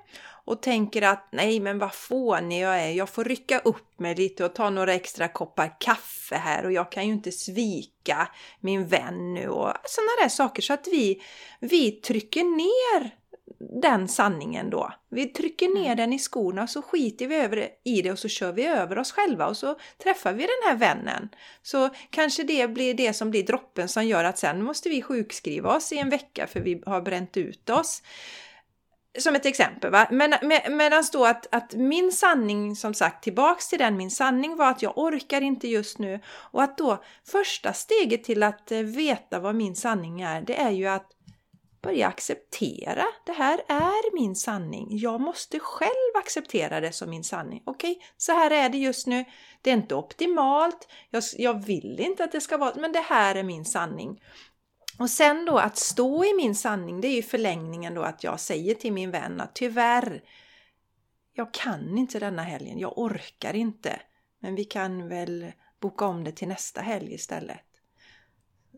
och tänker att nej men vad fånig jag är, jag får rycka upp mig lite och ta några extra koppar kaffe här och jag kan ju inte svika min vän nu och sådana där saker så att vi, vi trycker ner den sanningen då. Vi trycker ner mm. den i skorna och så skiter vi över i det och så kör vi över oss själva och så träffar vi den här vännen. Så kanske det blir det som blir droppen som gör att sen måste vi sjukskriva oss i en vecka för vi har bränt ut oss. Som ett exempel. Va? Men, med, medan då att, att min sanning, som sagt, tillbaks till den, min sanning var att jag orkar inte just nu. Och att då första steget till att eh, veta vad min sanning är, det är ju att börja acceptera. Det här är min sanning. Jag måste själv acceptera det som min sanning. Okej, okay, så här är det just nu. Det är inte optimalt. Jag, jag vill inte att det ska vara, men det här är min sanning. Och sen då att stå i min sanning, det är ju förlängningen då att jag säger till min vän att tyvärr, jag kan inte denna helgen, jag orkar inte. Men vi kan väl boka om det till nästa helg istället.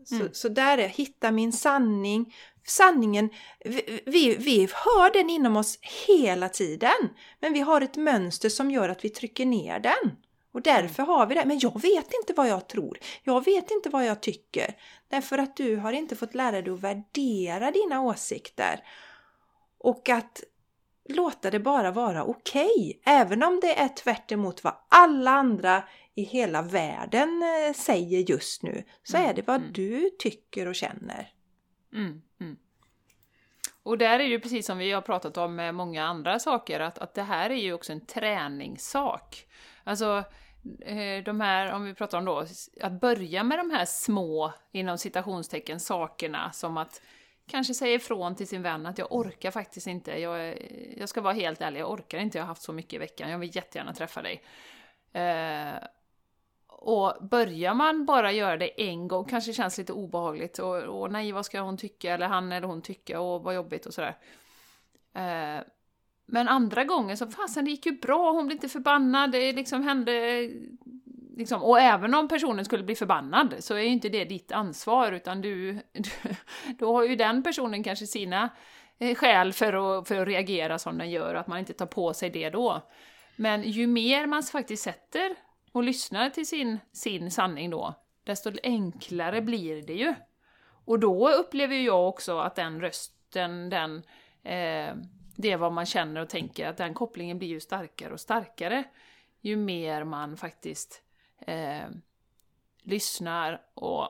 Så, mm. så där är hitta min sanning. Sanningen, vi, vi, vi hör den inom oss hela tiden. Men vi har ett mönster som gör att vi trycker ner den. Och därför har vi det. Men jag vet inte vad jag tror. Jag vet inte vad jag tycker. Därför att du har inte fått lära dig att värdera dina åsikter. Och att låta det bara vara okej. Okay. Även om det är tvärt vad alla andra i hela världen eh, säger just nu. Så mm. är det vad mm. du tycker och känner. Mm, mm. Och där är det ju precis som vi har pratat om med många andra saker, att, att det här är ju också en träningssak. Alltså, eh, de här, om vi pratar om då, att börja med de här små, inom citationstecken, sakerna som att kanske säga ifrån till sin vän att jag orkar faktiskt inte, jag, jag ska vara helt ärlig, jag orkar inte, jag har haft så mycket i veckan, jag vill jättegärna träffa dig. Eh, och börjar man bara göra det en gång, kanske känns lite obehagligt. Och, och nej, vad ska hon tycka, eller han eller hon tycka, och vad jobbigt och sådär. Eh, men andra gången så, fasen det gick ju bra, hon blev inte förbannad, det liksom hände... Liksom, och även om personen skulle bli förbannad så är ju inte det ditt ansvar, utan du... du då har ju den personen kanske sina eh, skäl för att, för att reagera som den gör, att man inte tar på sig det då. Men ju mer man faktiskt sätter och lyssnar till sin, sin sanning då, desto enklare blir det ju. Och då upplever jag också att den rösten, den, eh, det vad man känner och tänker, att den kopplingen blir ju starkare och starkare ju mer man faktiskt eh, lyssnar och,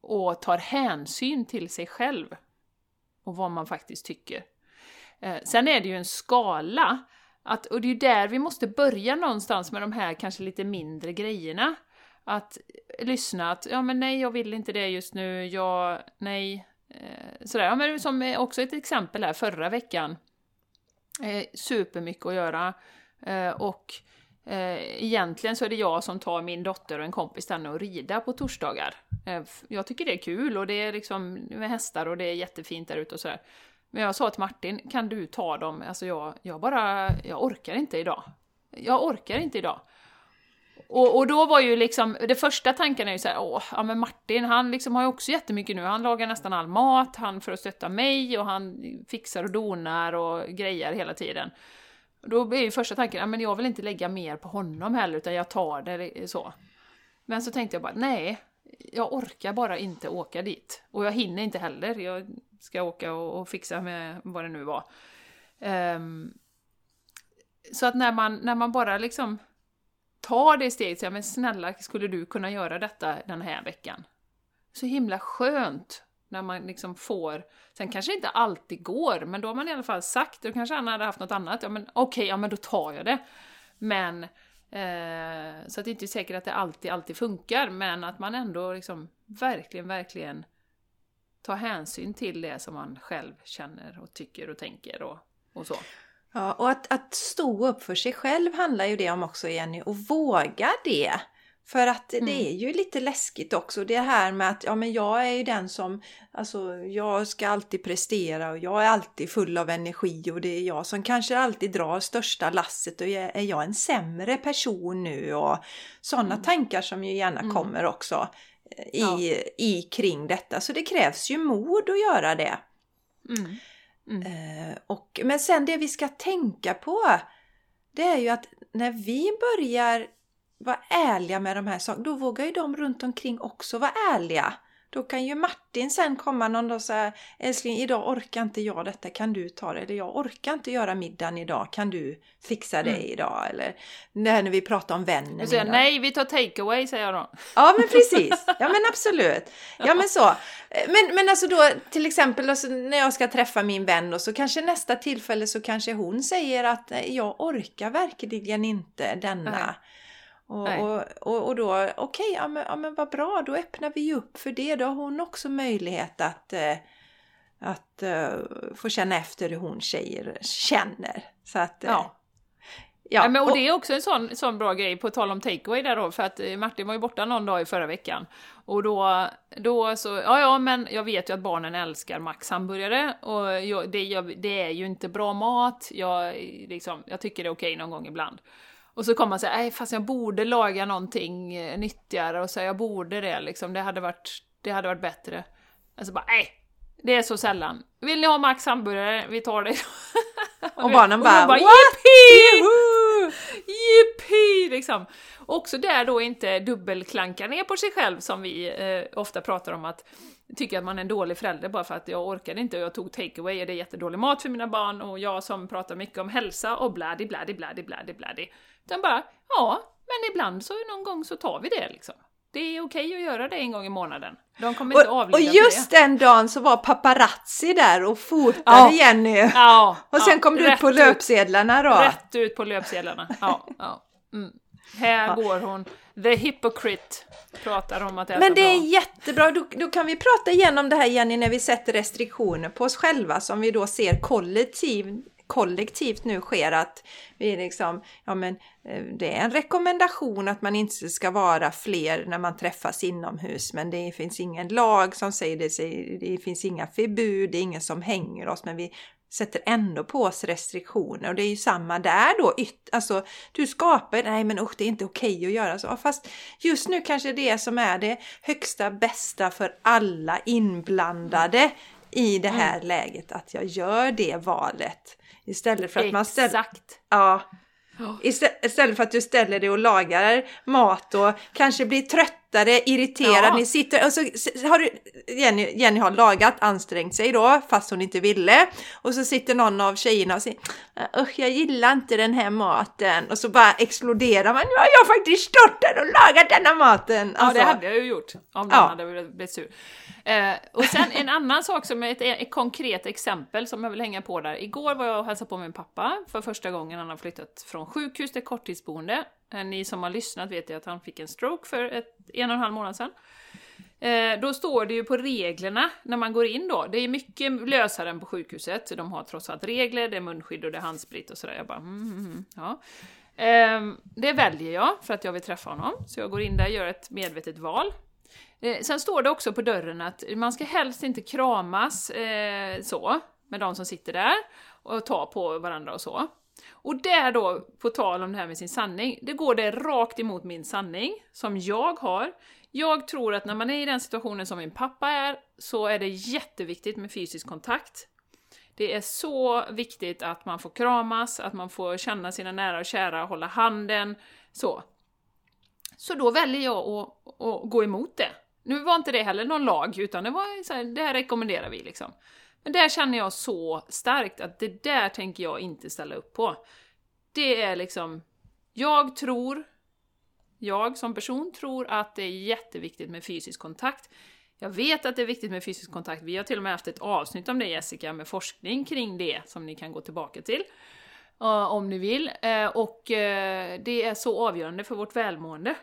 och tar hänsyn till sig själv och vad man faktiskt tycker. Eh, sen är det ju en skala att, och det är ju där vi måste börja någonstans med de här kanske lite mindre grejerna. Att eh, lyssna att, ja men nej jag vill inte det just nu, jag, nej. Eh, sådär, ja men som eh, också ett exempel här förra veckan. Eh, supermycket att göra. Eh, och eh, egentligen så är det jag som tar min dotter och en kompis till och rida på torsdagar. Eh, jag tycker det är kul och det är liksom med hästar och det är jättefint där ute och sådär. Men jag sa till Martin, kan du ta dem? Alltså jag, jag bara, jag orkar inte idag. Jag orkar inte idag. Och, och då var ju liksom, det första tanken är ju såhär, åh, ja men Martin han liksom har ju också jättemycket nu, han lagar nästan all mat, han för att stötta mig och han fixar och donar och grejer hela tiden. Då är ju första tanken, ja men jag vill inte lägga mer på honom heller utan jag tar det så. Men så tänkte jag bara, nej, jag orkar bara inte åka dit. Och jag hinner inte heller. Jag ska åka och, och fixa med vad det nu var. Um, så att när man, när man bara liksom tar det steget, säger ja, men snälla, skulle du kunna göra detta den här veckan? Så himla skönt när man liksom får, sen kanske det inte alltid går, men då har man i alla fall sagt, då kanske han hade haft något annat, ja men okej, okay, ja men då tar jag det. Men, eh, så att det inte är säkert att det alltid, alltid funkar, men att man ändå liksom verkligen, verkligen tar hänsyn till det som man själv känner och tycker och tänker och, och så. Ja, och att, att stå upp för sig själv handlar ju det om också Jenny, och våga det. För att Mm. det är ju lite läskigt också det här med att ja men jag är ju den som, alltså jag ska alltid prestera och jag är alltid full av energi och det är jag som kanske alltid drar största lasset och är jag en sämre person nu och sådana Mm. tankar som ju gärna Mm. kommer också eh, i, Ja. i kring detta. Så det krävs ju mod att göra det. Mm. Mm. Eh, och, men sen det vi ska tänka på det är ju att när vi börjar vara ärliga med de här sakerna, då vågar ju de runt omkring också vara ärliga. Då kan ju Martin sen komma någon dag och säga Älskling, idag orkar inte jag detta, kan du ta det? Eller jag orkar inte göra middagen idag, kan du fixa det Mm. idag? Eller när vi pratar om vännen. Jag säger, nej, vi tar takeaway, säger jag då. Ja men precis, ja men absolut. Ja men så. Men, men alltså då till exempel alltså, när jag ska träffa min vän och så kanske nästa tillfälle så kanske hon säger att jag orkar verkligen inte denna. Nej. Och, och, och, och då, okej, ja, men, ja men vad bra, då öppnar vi ju upp för det. Då har hon också möjlighet att, eh, att eh, få känna efter hur hon tjejer känner. Så att, eh, Ja. Ja, men, och det är också en sån, sån bra grej, på tal om takeaway där då, för att eh, Martin var ju borta någon dag i förra veckan. Och då, då så, ja ja, men jag vet ju att barnen älskar Max hamburgare, och jag, det, jag, det är ju inte bra mat, jag, liksom, jag tycker det är okej någon gång ibland. Och så kommer man säga, nej fast jag borde laga någonting eh, nyttigare, och så jag borde det liksom, det hade varit, det hade varit bättre. Alltså bara, nej, det är så sällan. Vill ni ha Max hamburgare? Vi tar det. Och barnen bara, de bara "What? Yippee! Juhu! Yippee! Liksom. Också där då inte dubbelklanka ner på sig själv som vi eh, ofta pratar om att tycka att man är en dålig förälder bara för att jag orkade inte och jag tog takeaway och det är jättedålig mat för mina barn och jag som pratar mycket om hälsa och bladi bladi bladi bladi bladi. Utan bara, ja, men ibland så någon gång så tar vi det liksom. Det är okej att göra det en gång i månaden. De kommer inte Och, och avlida just för det. den dagen så var paparazzi där och fotade Ja. Jenny. Ja, Och sen ja, kom du ut på löpsedlarna då. Rätt ut på löpsedlarna. Ja, ja. Mm. Här går hon. The hypocrite pratar om att äta Men det är bra. jättebra, då, då kan vi prata igenom det här Jenny när vi sätter restriktioner på oss själva som vi då ser kollektiv, kollektivt nu sker att vi liksom, ja men eh, det är en rekommendation att man inte ska vara fler när man träffas inomhus men det finns ingen lag som säger det, det finns inga förbud, det är ingen som hänger oss men vi sätter ändå på oss restriktioner och det är ju samma där då. Alltså du skapar, nej men usch det är inte okej att göra så. Fast just nu kanske det som är det högsta bästa för alla inblandade i det här läget. Att jag gör det valet. Istället för att man ställer... Exakt. Ja, Ja. Istä- Istället för att du ställer dig och lagar mat och kanske blir tröttare, irriterad. Ja. Ni sitter och så har du, Jenny, Jenny har lagat, ansträngt sig då fast hon inte ville. Och så sitter någon av tjejerna och säger Usch, jag gillar inte den här maten. Och så bara exploderar man. Nu har jag faktiskt stått där och lagat denna maten. Ja, Alltså, det hade jag ju gjort om Ja. den hade blivit sur. Eh, och sen en annan sak som är ett, ett konkret exempel som jag vill hänga på där. Igår var jag och hälsade på min pappa för första gången han har flyttat från sjukhus till korttidsboende. Eh, ni som har lyssnat vet ju att han fick en stroke för ett, en och en halv månad sedan. Eh, då står det ju på reglerna när man går in då. Det är mycket lösare än på sjukhuset. De har trots allt regler, det är munskydd och det är handsprit och sådär. Jag bara, mm, mm, mm ja. Eh, det väljer jag för att jag vill träffa honom. Så jag går in där och gör ett medvetet val. Eh, sen står det också på dörren att man ska helst inte kramas eh, så med de som sitter där och ta på varandra och så. Och där då, på tal om det här med sin sanning, det går det rakt emot min sanning som jag har. Jag tror att när man är i den situationen som min pappa är, så är det jätteviktigt med fysisk kontakt. Det är så viktigt att man får kramas, att man får känna sina nära och kära, hålla handen, så. Så då väljer jag att, att gå emot det. Nu var inte det heller någon lag, utan det var så här, det här rekommenderar vi liksom. Men där känner jag så starkt att det där tänker jag inte ställa upp på. Det är liksom, jag tror, jag som person tror att det är jätteviktigt med fysisk kontakt. Jag vet att det är viktigt med fysisk kontakt, vi har till och med haft ett avsnitt om det Jessica, med forskning kring det som ni kan gå tillbaka till. Eh, om ni vill. Eh, och eh, det är så avgörande för vårt välmående.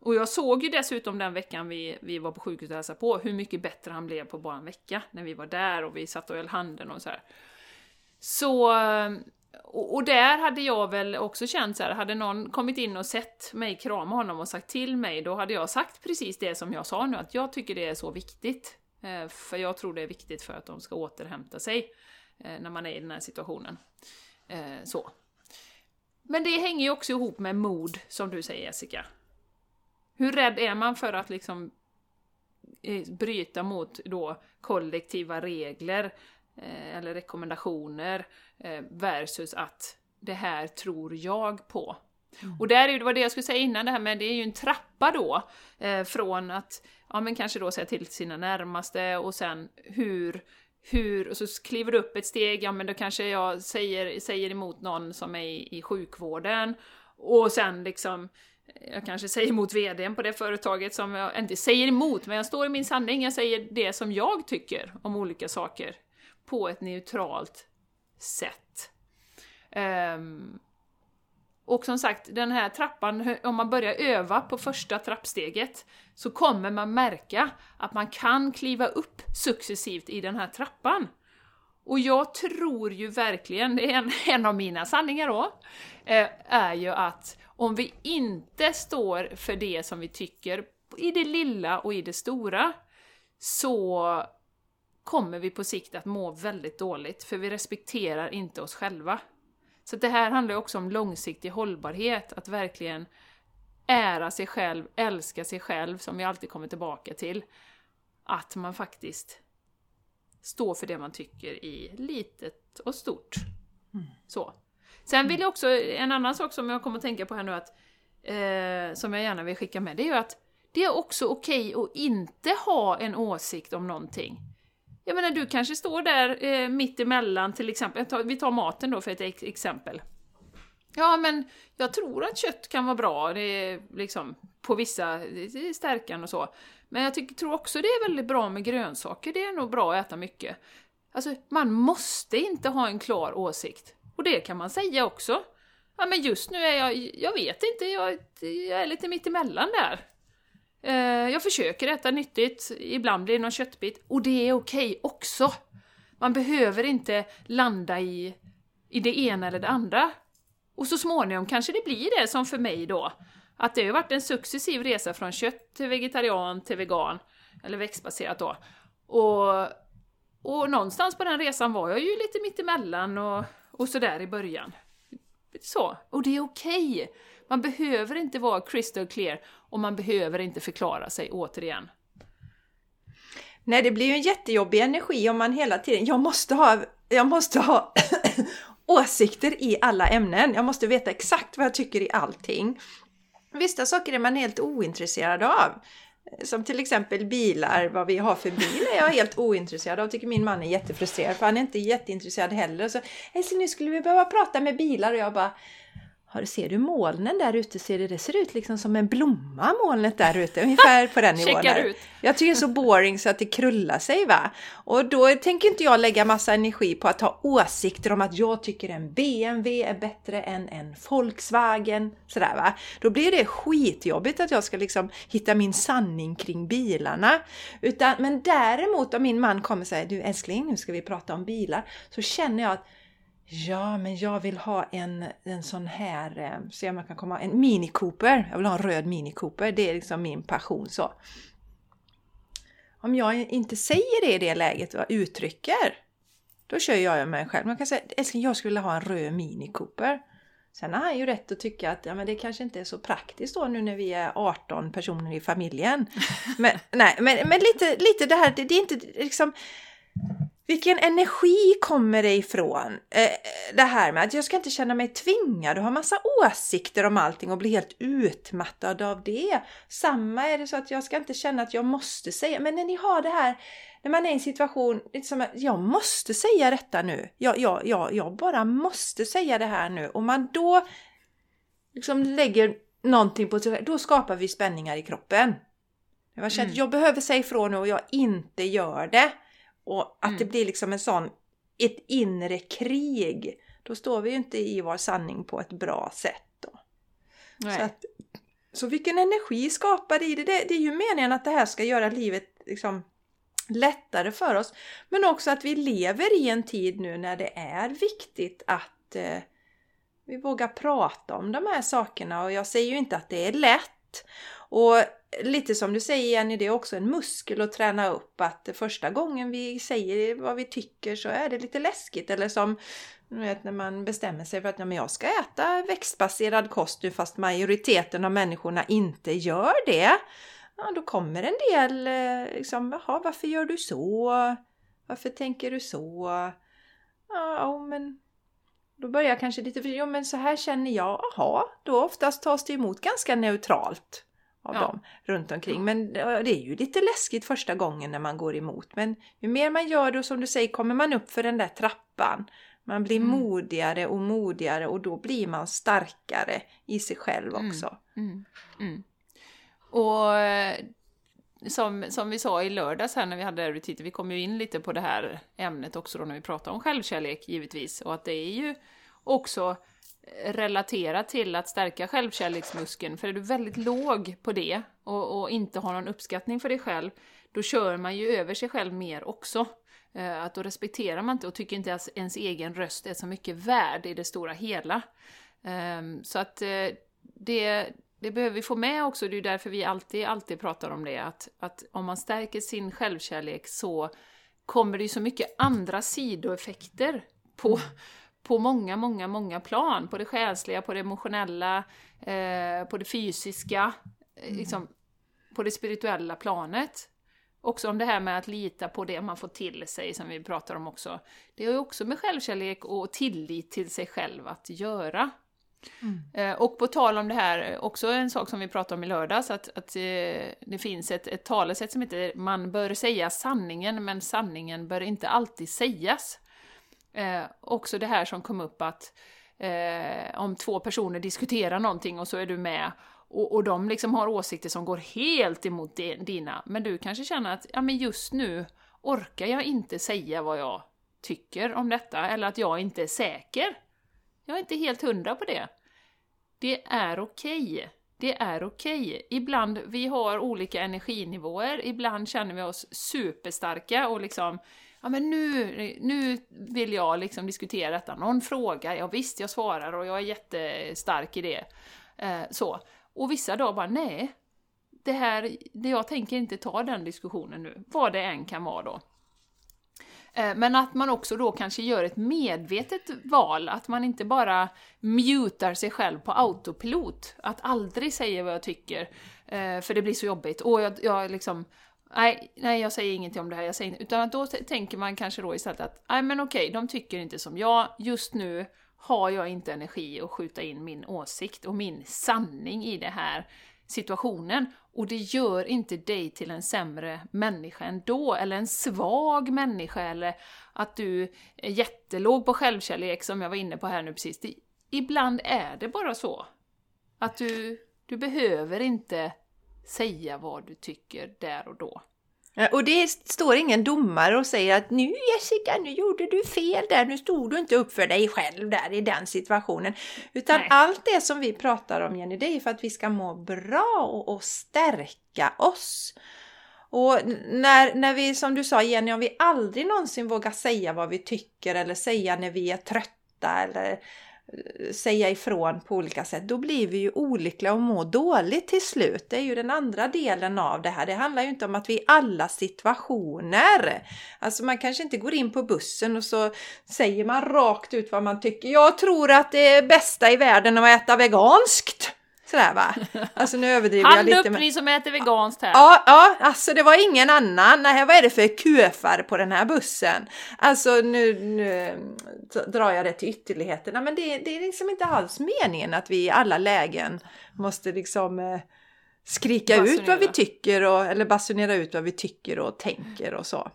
Och jag såg ju dessutom den veckan vi, vi var på sjukhuset och hälsade på, hur mycket bättre han blev på bara en vecka, när vi var där och vi satt och höll handen och så här. Så, och, och där hade jag väl också känt så här, hade någon kommit in och sett mig krama honom och sagt till mig, då hade jag sagt precis det som jag sa nu, att jag tycker det är så viktigt. Eh, för jag tror det är viktigt för att de ska återhämta sig eh, när man är i den här situationen. Eh, så. Men det hänger ju också ihop med mod, som du säger Jessica. Hur rädd är man för att liksom bryta mot då kollektiva regler eller rekommendationer versus att det här tror jag på. Mm. Och där är det var det jag skulle säga innan, det här med det är ju en trappa då, eh, från att ja men kanske då säga till sina närmaste och sen hur hur, och så kliver du upp ett steg, ja men då kanske jag säger, säger emot någon som är i, i sjukvården, och sen liksom jag kanske säger emot VDn på det företaget som jag inte säger emot, men jag står i min sanning, jag säger det som jag tycker om olika saker på ett neutralt sätt. Um, och som sagt, den här trappan, om man börjar öva på första trappsteget, så kommer man märka att man kan kliva upp successivt i den här trappan. Och jag tror ju verkligen, det är en, en av mina sanningar då, är ju att om vi inte står för det som vi tycker i det lilla och i det stora, så kommer vi på sikt att må väldigt dåligt, för vi respekterar inte oss själva. Så det här handlar också om långsiktig hållbarhet, att verkligen ära sig själv, älska sig själv, som vi alltid kommer tillbaka till. Att man faktiskt står för det man tycker i litet och stort. Mm. Så. Sen vill jag också, en annan sak som jag kommer att tänka på här nu att, eh, som jag gärna vill skicka med, det är ju att det är också okej okay att inte ha en åsikt om någonting. Jag menar, du kanske står där eh, mitt emellan till exempel, vi tar maten då för ett ex exempel. Ja, men jag tror att kött kan vara bra, det är liksom på vissa, det stärkande och så. Men jag tycker, tror också det är väldigt bra med grönsaker, det är nog bra att äta mycket. Alltså, man måste inte ha en klar åsikt. Och det kan man säga också. Ja, men just nu är jag, jag vet inte, jag, jag är lite mitt emellan där. Eh, jag försöker äta nyttigt, ibland blir det någon köttbit, och det är okej okay också. Man behöver inte landa i, i det ena eller det andra. Och så småningom kanske det blir det som för mig då, att det har varit en successiv resa från kött till vegetarian till vegan, eller växtbaserat då. Och, och någonstans på den resan var jag ju lite mittemellan och, och sådär i början. Så, och det är okej. Okay. Man behöver inte vara crystal clear och man behöver inte förklara sig återigen. Nej, det blir ju en jättejobbig energi om man hela tiden, jag måste ha, jag måste ha åsikter i alla ämnen. Jag måste veta exakt vad jag tycker i allting. Vissa saker är man helt ointresserad av. Som till exempel bilar, vad vi har för bil är jag helt ointresserad av. Tycker min man är jättefrustrerad för han är inte jätteintresserad heller. Så älskling nu skulle vi behöva prata med bilar och jag bara har, ser du molnen där ute? Ser det, det ser ut liksom som en blomma molnet där ute, ungefär på den nivån. Ut. Jag tycker det är så boring så att det krullar sig va. Och då tänker inte jag lägga massa energi på att ha åsikter om att jag tycker en BMW är bättre än en Volkswagen. Sådär va. Då blir det skitjobbigt att jag ska liksom hitta min sanning kring bilarna. Utan, men däremot om min man kommer och säger du älskling nu ska vi prata om bilar. Så känner jag att Ja, men jag vill ha en, en sån här, eh, se om jag kan komma, en Mini Cooper. Jag vill ha en röd Mini Cooper. Det är liksom min passion så. Om jag inte säger det i det läget och uttrycker, då kör jag mig själv. Man kan säga, älskling jag skulle vilja ha en röd Mini Cooper. Sen har han ju rätt att tycka att ja, men det kanske inte är så praktiskt då nu när vi är 18 personer i familjen. Men, nej, men, men lite, lite det här, det, det är inte liksom vilken energi kommer det ifrån? Eh, det här med att jag ska inte känna mig tvingad och ha massa åsikter om allting och bli helt utmattad av det. Samma är det så att jag ska inte känna att jag måste säga, men när ni har det här när man är i en situation som att jag måste säga detta nu. Jag, jag, jag, jag bara måste säga det här nu. Och man då liksom lägger någonting på sig, då skapar vi spänningar i kroppen. Jag känner mm. jag behöver säga ifrån nu och jag inte gör det. Och att mm. det blir liksom en sån, ett inre krig. Då står vi ju inte i vår sanning på ett bra sätt. Då. Så, att, så vilken energi skapar det i det? det? är ju meningen att det här ska göra livet liksom lättare för oss. Men också att vi lever i en tid nu när det är viktigt att att eh, vi vågar prata om de här sakerna och jag säger ju inte att det är lätt. Och lite som du säger Jenny, det är också en muskel att träna upp att första gången vi säger vad vi tycker så är det lite läskigt. Eller som vet, när man bestämmer sig för att ja, men jag ska äta växtbaserad kost nu fast majoriteten av människorna inte gör det. Ja, då kommer en del eh, liksom, jaha, varför gör du så? Varför tänker du så? Ja, men då börjar jag kanske lite, jo men så här känner jag, jaha. då oftast tas det emot ganska neutralt av ja. dem runt omkring. Men det är ju lite läskigt första gången när man går emot. Men ju mer man gör det och som du säger kommer man upp för den där trappan. Man blir mm. modigare och modigare och då blir man starkare i sig själv mm. också. Mm. Mm. Och eh, som, som vi sa i lördags här när vi hade retreatet, vi kom ju in lite på det här ämnet också då när vi pratade om självkärlek givetvis. Och att det är ju också relatera till att stärka självkärleksmuskeln. För är du väldigt låg på det och, och, inte har någon uppskattning för dig själv, då kör man ju över sig själv mer också. Eh, att då respekterar man inte och tycker inte att ens egen röst är så mycket värd i det stora hela. Ehm, så att eh, det, det behöver vi få med också, det är därför vi alltid, alltid pratar om det, att, att om man stärker sin självkärlek så kommer det ju så mycket andra sidoeffekter på på många, många, många plan. På det själsliga, på det emotionella, eh, på det fysiska, eh, mm. liksom, på det spirituella planet. Också om det här med att lita på det man får till sig, som vi pratar om också. Det har ju också med självkärlek och tillit till sig själv att göra. Mm. Eh, och på tal om det här, också en sak som vi pratade om i lördags, att, att eh, det finns ett, ett talesätt som heter man bör säga sanningen, men sanningen bör inte alltid sägas. Eh, också det här som kom upp att eh, om två personer diskuterar någonting och så är du med och, och de liksom har åsikter som går helt emot dina, men du kanske känner att ja, men just nu orkar jag inte säga vad jag tycker om detta, eller att jag inte är säker. Jag är inte helt hundra på det. Det är okej. Okay. Det är okej. Okay. Ibland, vi har olika energinivåer, ibland känner vi oss superstarka och liksom ja men nu, nu vill jag liksom diskutera detta. Någon fråga, ja visst jag svarar och jag är jättestark i det. Eh, så. Och vissa dagar bara, nej, det här, det jag tänker inte ta den diskussionen nu, vad det än kan vara då. Eh, men att man också då kanske gör ett medvetet val, att man inte bara mutar sig själv på autopilot. Att aldrig säga vad jag tycker, eh, för det blir så jobbigt. Och jag, jag liksom, nej, nej, jag säger ingenting om det här, jag säger, utan att då tänker man kanske då istället att, nej men okej, de tycker inte som jag, just nu har jag inte energi att skjuta in min åsikt och min sanning i den här situationen. Och det gör inte dig till en sämre människa ändå, eller en svag människa, eller att du är jättelåg på självkärlek som jag var inne på här nu precis. Det, ibland är det bara så. Att du, du behöver inte säga vad du tycker där och då. Och det står ingen domare och säger att nu Jessica, nu gjorde du fel där, nu stod du inte upp för dig själv där i den situationen. Utan Nej. allt det som vi pratar om Jenny, det är för att vi ska må bra och, och stärka oss. Och när, när vi, som du sa Jenny, om vi aldrig någonsin vågar säga vad vi tycker eller säga när vi är trötta eller säga ifrån på olika sätt, då blir vi ju olyckliga och mår dåligt till slut. Det är ju den andra delen av det här. Det handlar ju inte om att vi i alla situationer, alltså man kanske inte går in på bussen och så säger man rakt ut vad man tycker. Jag tror att det är bästa i världen att äta veganskt. Sådär va. Alltså nu överdriver jag lite. Hand upp men... ni som äter veganskt här. Ja, ja, alltså det var ingen annan. Nej, vad är det för köfar på den här bussen? Alltså nu, nu drar jag det till ytterligheterna, men det, det är liksom inte alls meningen att vi i alla lägen måste liksom eh, skrika basunera. ut vad vi tycker och, eller basunera ut vad vi tycker och tänker och så.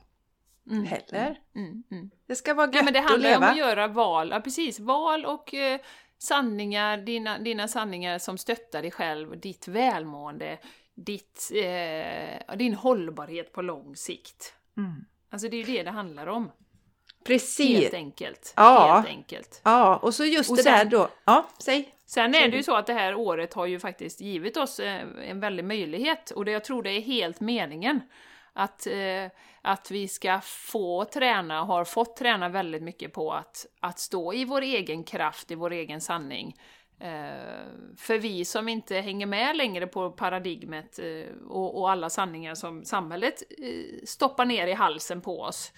Mm. Heller. Mm, mm, det ska vara gött ja, men Det handlar om att göra val, ja precis, val och eh, sanningar, dina, dina sanningar som stöttar dig själv, ditt välmående, ditt, eh, din hållbarhet på lång sikt. Mm. Alltså det är ju det det handlar om. Precis. Helt enkelt. Ja. Helt enkelt. Ja, och så just och det sen, där då. Ja, säg. Sen är det ju så att det här året har ju faktiskt givit oss eh, en väldig möjlighet och det, jag tror det är helt meningen att, eh, att vi ska få träna, har fått träna väldigt mycket på att, att stå i vår egen kraft, i vår egen sanning. Eh, för vi som inte hänger med längre på paradigmet eh, och, och, alla sanningar som samhället eh, stoppar ner i halsen på oss,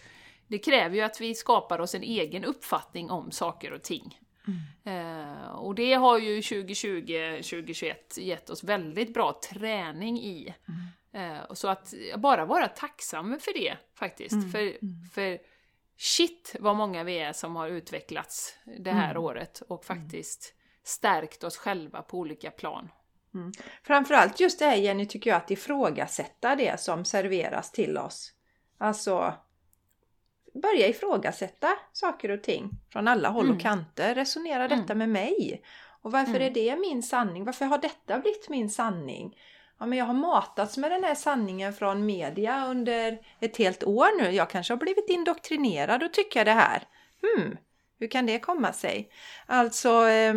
det kräver ju att vi skapar oss en egen uppfattning om saker och ting. Mm. och det har ju 2020-2021 gett oss väldigt bra träning i. Mm så att bara vara tacksam för det faktiskt. Mm. För, mm. för shit vad många vi är som har utvecklats det här mm. året och faktiskt stärkt oss själva på olika plan. Mm. Framförallt just det här Jenny, tycker jag, att ifrågasätta det som serveras till oss. Alltså börja ifrågasätta saker och ting från alla håll mm. och kanter. Resonera detta mm. med mig. Och varför mm. är det min sanning? Varför har detta blivit min sanning? Ja, men jag har matats med den här sanningen från media under ett helt år nu. Jag kanske har blivit indoktrinerad och tycker det här. Hmm, hur kan det komma sig? Alltså, eh,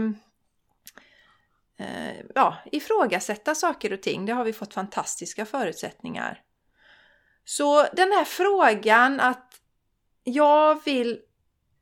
eh, ja, ifrågasätta saker och ting. Det har vi fått fantastiska förutsättningar. Så den här frågan att jag vill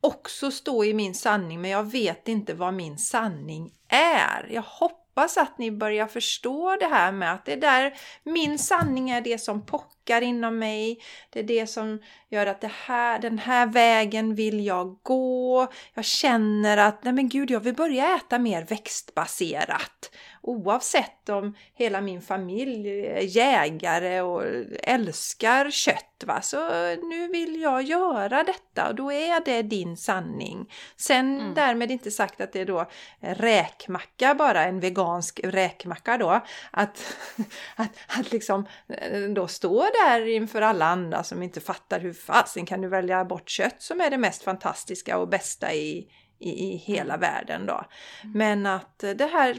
också stå i min sanning men jag vet inte vad min sanning är. Jag hoppas hoppas att ni börjar förstå det här med att det där, min sanning är det som pockar inom mig. Det är det som gör att det här, den här vägen vill jag gå. Jag känner att, nej men gud, jag vill börja äta mer växtbaserat oavsett om hela min familj är jägare och älskar kött. Va? Så nu vill jag göra detta och då är det din sanning. Sen mm. därmed inte sagt att det är då räkmacka bara, en vegansk räkmacka då. Att, att, att liksom eh, då stå där inför alla andra som inte fattar hur fasen kan du välja bort kött som är det mest fantastiska och bästa i, i, i hela mm. världen då. Mm. Men att det här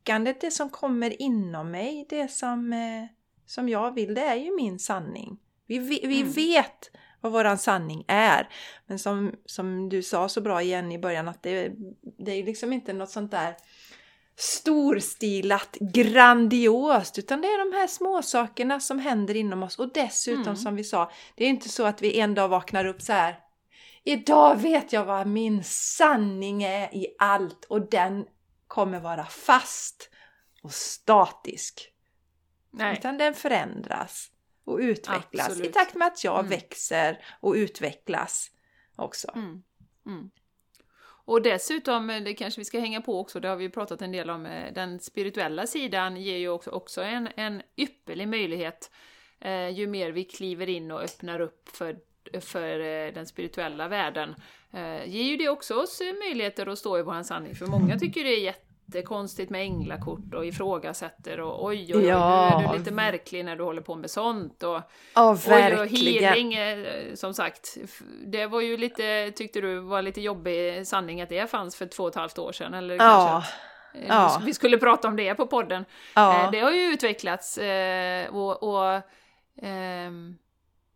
tyckandet, det som kommer inom mig, det som, eh, som jag vill, det är ju min sanning. Vi, vi, mm. vet vad våran sanning är. Men som, som du sa så bra igen i början att det, det är liksom inte något sånt där storstilat, grandiost, utan det är de här små sakerna som händer inom oss. Och dessutom mm. som vi sa, det är inte så att vi en dag vaknar upp så här. Idag vet jag vad min sanning är i allt och den kommer vara fast och statisk. Nej. Utan den förändras och utvecklas Absolut. i takt med att jag mm. växer och utvecklas också. Mm. Mm. Och dessutom, eh, det kanske vi ska hänga på också, det har vi ju pratat en del om, eh, den spirituella sidan ger ju också, också en, en ypperlig möjlighet eh, ju mer vi kliver in och öppnar upp för, för eh, den spirituella världen eh, ger ju det också oss möjligheter att stå i vår sanning. För många tycker det är jättekonstigt med änglakort och ifrågasätter och oj, oj, oj, ja. nu är du lite märklig när du håller på med sånt. Och, ja, verkligen. och healing, eh, som sagt, det var ju lite, tyckte du var lite jobbig sanning att det fanns för två och ett halvt år sedan. Eller ja. kanske ja. vi skulle prata om det på podden. Eh, det har ju utvecklats eh, och, och ehm,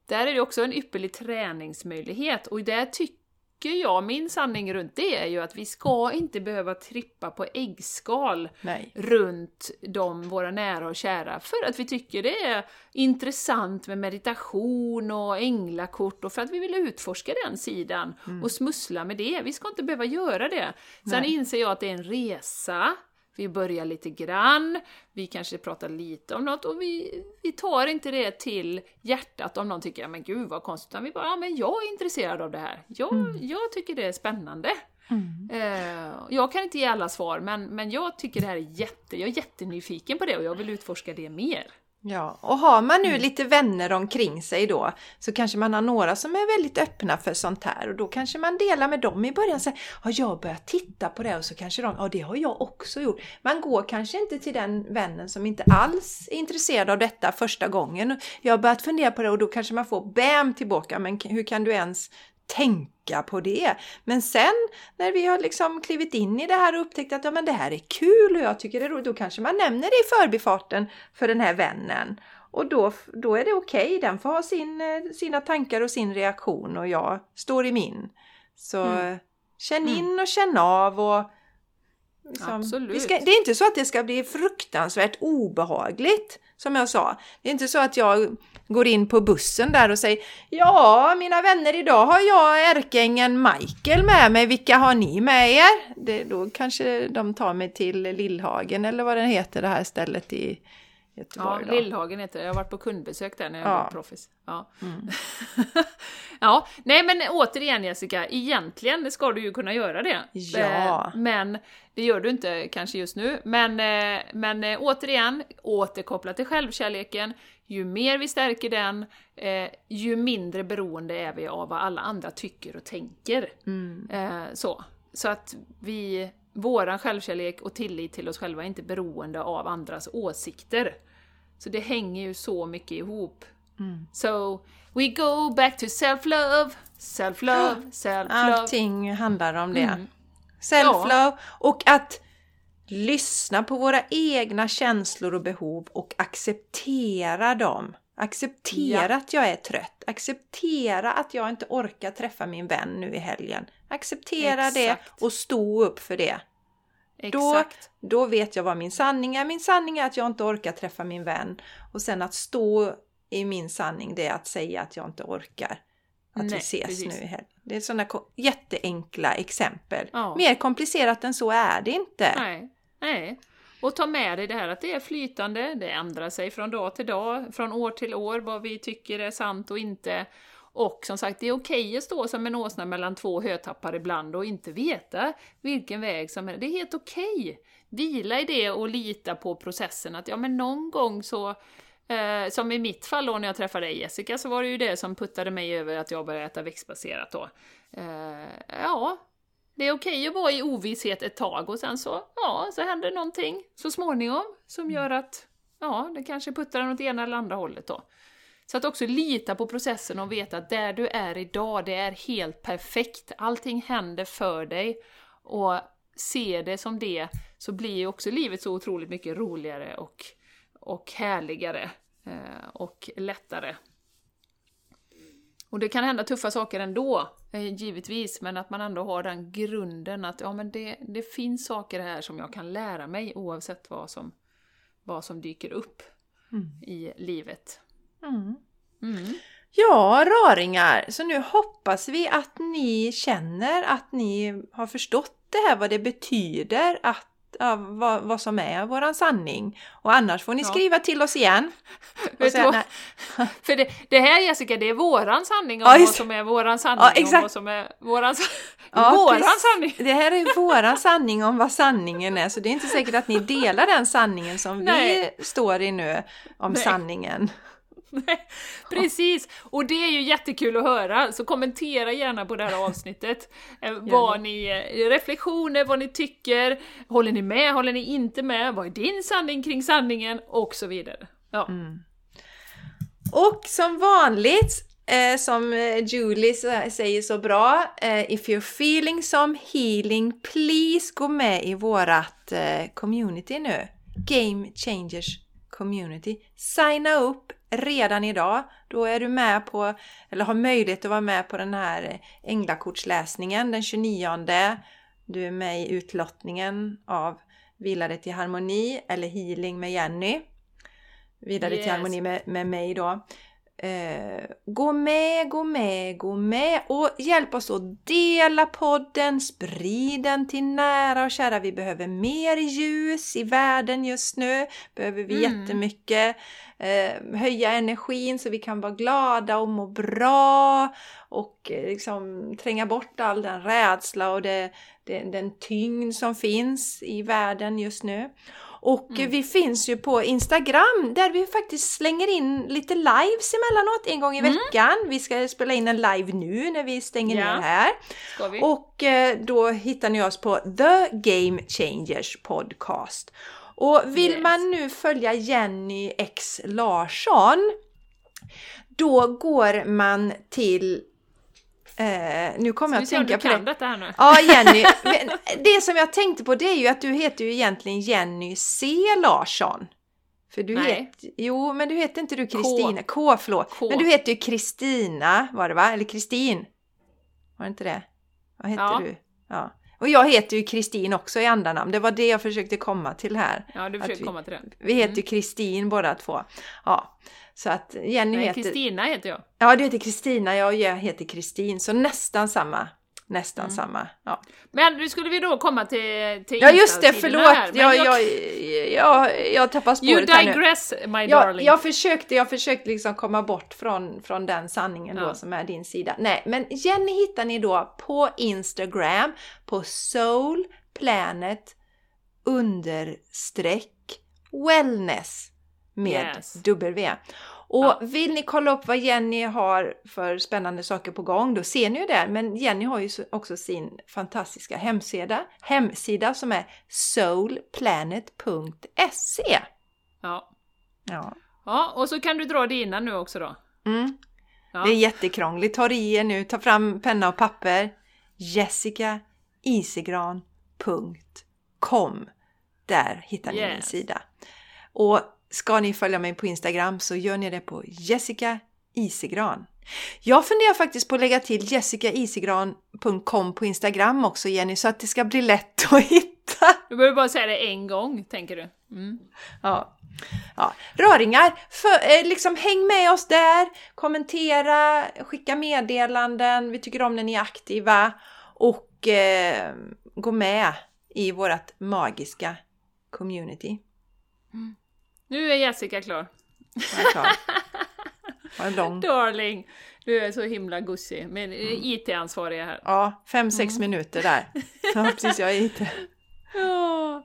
där är det också en ypperlig träningsmöjlighet och där tycker jag, min sanning runt det är ju att vi ska inte behöva trippa på äggskal Nej. runt de, våra nära och kära, för att vi tycker det är intressant med meditation och änglakort och för att vi vill utforska den sidan mm. och smussla med det. Vi ska inte behöva göra det. Sen Nej. inser jag att det är en resa, vi börjar lite grann, vi kanske pratar lite om något och vi, vi tar inte det till hjärtat om någon tycker men gud vad konstigt, utan vi bara ja, men jag är intresserad av det här. Jag, mm. jag tycker det är spännande. Mm. Eh, jag kan inte ge alla svar, men, men jag tycker det här är jätte, jag är jättenyfiken på det och jag vill utforska det mer. Ja, och har man nu mm. lite vänner omkring sig då så kanske man har några som är väldigt öppna för sånt här och då kanske man delar med dem i början säger ja, jag börjar titta på det och så kanske de, ja det har jag också gjort. Man går kanske inte till den vännen som inte alls är intresserad av detta första gången. Jag har börjat fundera på det och då kanske man får BAM tillbaka, men hur kan du ens tänka på det. Men sen när vi har liksom klivit in i det här och upptäckt att ja, men det här är kul och jag tycker det är roligt, då kanske man nämner det i förbifarten för den här vännen. Och då, då är det okej, okay. den får ha sin, eh, sina tankar och sin reaktion och jag står i min. Så mm. känn in mm. och känn av och liksom, Absolut. Ska, det är inte så att det ska bli fruktansvärt obehagligt, som jag sa. Det är inte så att jag går in på bussen där och säger Ja, mina vänner, idag har jag ärkeängeln Michael med mig. Vilka har ni med er? Det, då kanske de tar mig till Lillhagen eller vad den heter, det här stället i Ja, Göteborg. då. Lillhagen heter det. Jag har varit på kundbesök där när jag Ja. var proffs. Ja. Mm. ja, nej men återigen Jessica, egentligen ska du ju kunna göra det. Ja. Eh, Men det gör du inte kanske just nu. Men, eh, men eh, återigen, återkoppla till självkärleken. Ju mer vi stärker den, ju mindre beroende är vi av vad alla andra tycker och tänker. Mm. Så. så att vi, våran självkärlek och tillit till oss själva är inte beroende av andras åsikter. Så det hänger ju så mycket ihop. Mm. So, we go back to self-love, self-love, self-love. Allting handlar om det. Mm. Self-love och att lyssna på våra egna känslor och behov och acceptera dem. Acceptera Ja. att jag är trött. Acceptera att jag inte orkar träffa min vän nu i helgen. Acceptera det Exakt. och stå upp för det. Då, Exakt. då vet jag vad min sanning är. Min sanning är att jag inte orkar träffa min vän. Och sen att stå i min sanning, det är att säga att jag inte orkar. Att vi Nej, ses precis. nu i helgen. Det är sådana jätteenkla exempel. Ja. Mer komplicerat än så är det inte. Nej, nej. Och ta med dig det här att det är flytande, det ändrar sig från dag till dag, från år till år, vad vi tycker är sant och inte. Och som sagt, det är okej att stå som en åsna mellan två hötappar ibland och inte veta vilken väg som är... Det är helt okej! Vila i det och lita på processen, att ja men någon gång så... Eh, som i mitt fall då när jag träffade dig Jessica, så var det ju det som puttade mig över att jag började äta växtbaserat då. Eh, ja, det är okej att vara i ovisshet ett tag och sen så, ja, så händer någonting så småningom som gör att, ja, det kanske puttar åt ena eller andra hållet då. Så att också lita på processen och veta att där du är idag, det är helt perfekt. Allting händer för dig. Och se det som det, så blir ju också livet så otroligt mycket roligare och, och härligare. Eh, och lättare. Och det kan hända tuffa saker ändå, eh, givetvis, men att man ändå har den grunden att ja, men det, det finns saker här som jag kan lära mig oavsett vad som, vad som dyker upp Mm. i livet. Mm. Mm. Ja, raringar! Så nu hoppas vi att ni känner att ni har förstått det här, vad det betyder att ja, vad, vad som är våran sanning. Och annars får ni Ja. skriva till oss igen. Nej, För det, det här Jessica, det är våran sanning om Ja, vad som är våran sanning Ja, om exakt. vad som är våran, våran sanning! Det här är våran sanning om vad sanningen är, så det är inte säkert att ni delar den sanningen som Nej. vi står i nu om Nej. sanningen. Nej, Precis! Och det är ju jättekul att höra, så kommentera gärna på det här avsnittet eh, vad ni, eh, reflektioner, vad ni tycker, håller ni med, håller ni inte med, vad är din sanning kring sanningen och så vidare. Ja, Mm. Och som vanligt, eh, som eh, Julie säger så bra, eh, if you're feeling some healing, please gå med i vårat eh, community nu. Game Changers Community. Signa upp redan idag. Då är du med på, eller har möjlighet att vara med på den här änglakortsläsningen den 29. Du är med i utlottningen av Vila dig till harmoni eller healing med Jenny vidare Yes. till harmoni med, med mig då. Eh, gå med, gå med, gå med och hjälp oss att dela podden, sprid den till nära och kära. Vi behöver mer ljus i världen just nu. Behöver vi Mm. jättemycket. Eh, höja energin så vi kan vara glada och må bra och eh, liksom tränga bort all den rädsla och det, det, den tyngd som finns i världen just nu. Och Mm. vi finns ju på Instagram där vi faktiskt slänger in lite lives emellanåt en gång i Mm. veckan. Vi ska spela in en live nu när vi stänger Ja. ner här. Och eh, då hittar ni oss på The Game Changers Podcast. Och vill Yes. man nu följa Jenny X Larsson då går man till Eh, nu kommer jag att tänka på det. detta här nu? Ja, Jenny. Det som jag tänkte på det är ju att du heter ju egentligen Jenny C Larsson. För du Nej. heter, jo, men du heter inte du Kristina. K. förlåt. K. Men du heter ju Kristina, var det va? Eller Kristin? Var det inte det? Vad hette Ja. du? Ja. Och jag heter ju Kristin också i andanamn. Det var det jag försökte komma till här. Ja, du Att försöker vi- komma till det. Vi heter ju Kristin båda två. Ja, så att Jenny Nej, heter... Kristina heter jag. Ja, du heter Kristina, jag heter Kristin. Så nästan samma. Nästan Mm. samma. Ja. Men nu skulle vi då komma till, till ja, just det, förlåt! här. Jag, jag, jag, jag, jag tappar you spåret här nu. digress, my Jag, darling. jag försökte, jag försökte liksom komma bort från, från den sanningen då Ja. som är din sida. Nej, men Jenny hittar ni då på Instagram på soulplanet understreck wellness med Yes. W. Och Ja. vill ni kolla upp vad Jenny har för spännande saker på gång, då ser ni ju det. Men Jenny har ju så- också sin fantastiska hemsida, hemsida som är soulplanet.se. Ja. Ja. ja, och så kan du dra dina nu också då. Mm. Ja. Det är jättekrångligt. Ta det i er nu. Ta fram penna och papper. jessicaisigran.com Där hittar ni min Yes. sida. Och ska ni följa mig på Instagram så gör ni det på Jessica Isigran. Jag funderar faktiskt på att lägga till jessicaisigran.com på Instagram också Jenny så att det ska bli lätt att hitta. Du behöver bara säga det en gång, tänker du. Mm. Ja. Ja. Röringar, för, eh, liksom häng med oss där, kommentera, skicka meddelanden, vi tycker om när ni är aktiva och eh, gå med i vårt magiska community. Nu är Jessica klar. Jag är klar. Lång. Darling, du är så himla gussig. Men Mm. mm. IT-ansvariga här. Ja, fem, sex minuter där. Ja, precis, jag är inte... Ja.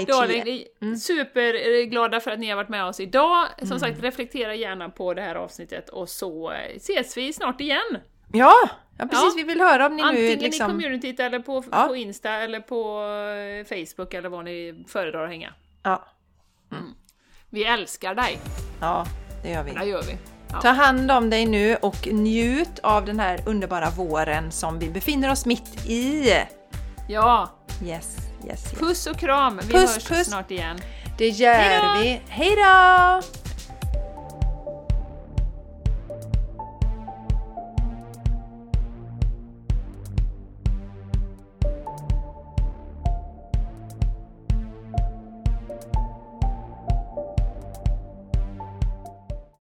IT. Darling, Mm. superglada för att ni har varit med oss idag. Som Mm. sagt, reflektera gärna på det här avsnittet och så eh, ses vi snart igen. Ja, ja, precis. Ja. Vi vill höra om ni nu Antingen i liksom... communityt eller på, Ja. på Insta eller på eh, Facebook eller var ni föredrar att hänga. Ja, Vi älskar dig, ja, det gör vi. det gör vi. Ja. Ta hand om dig nu och njut av den här underbara våren som vi befinner oss mitt i. ja, Yes, yes, yes. puss och kram. Vi Puss, hörs puss. snart igen. Det gör Hejdå! vi. Hej då!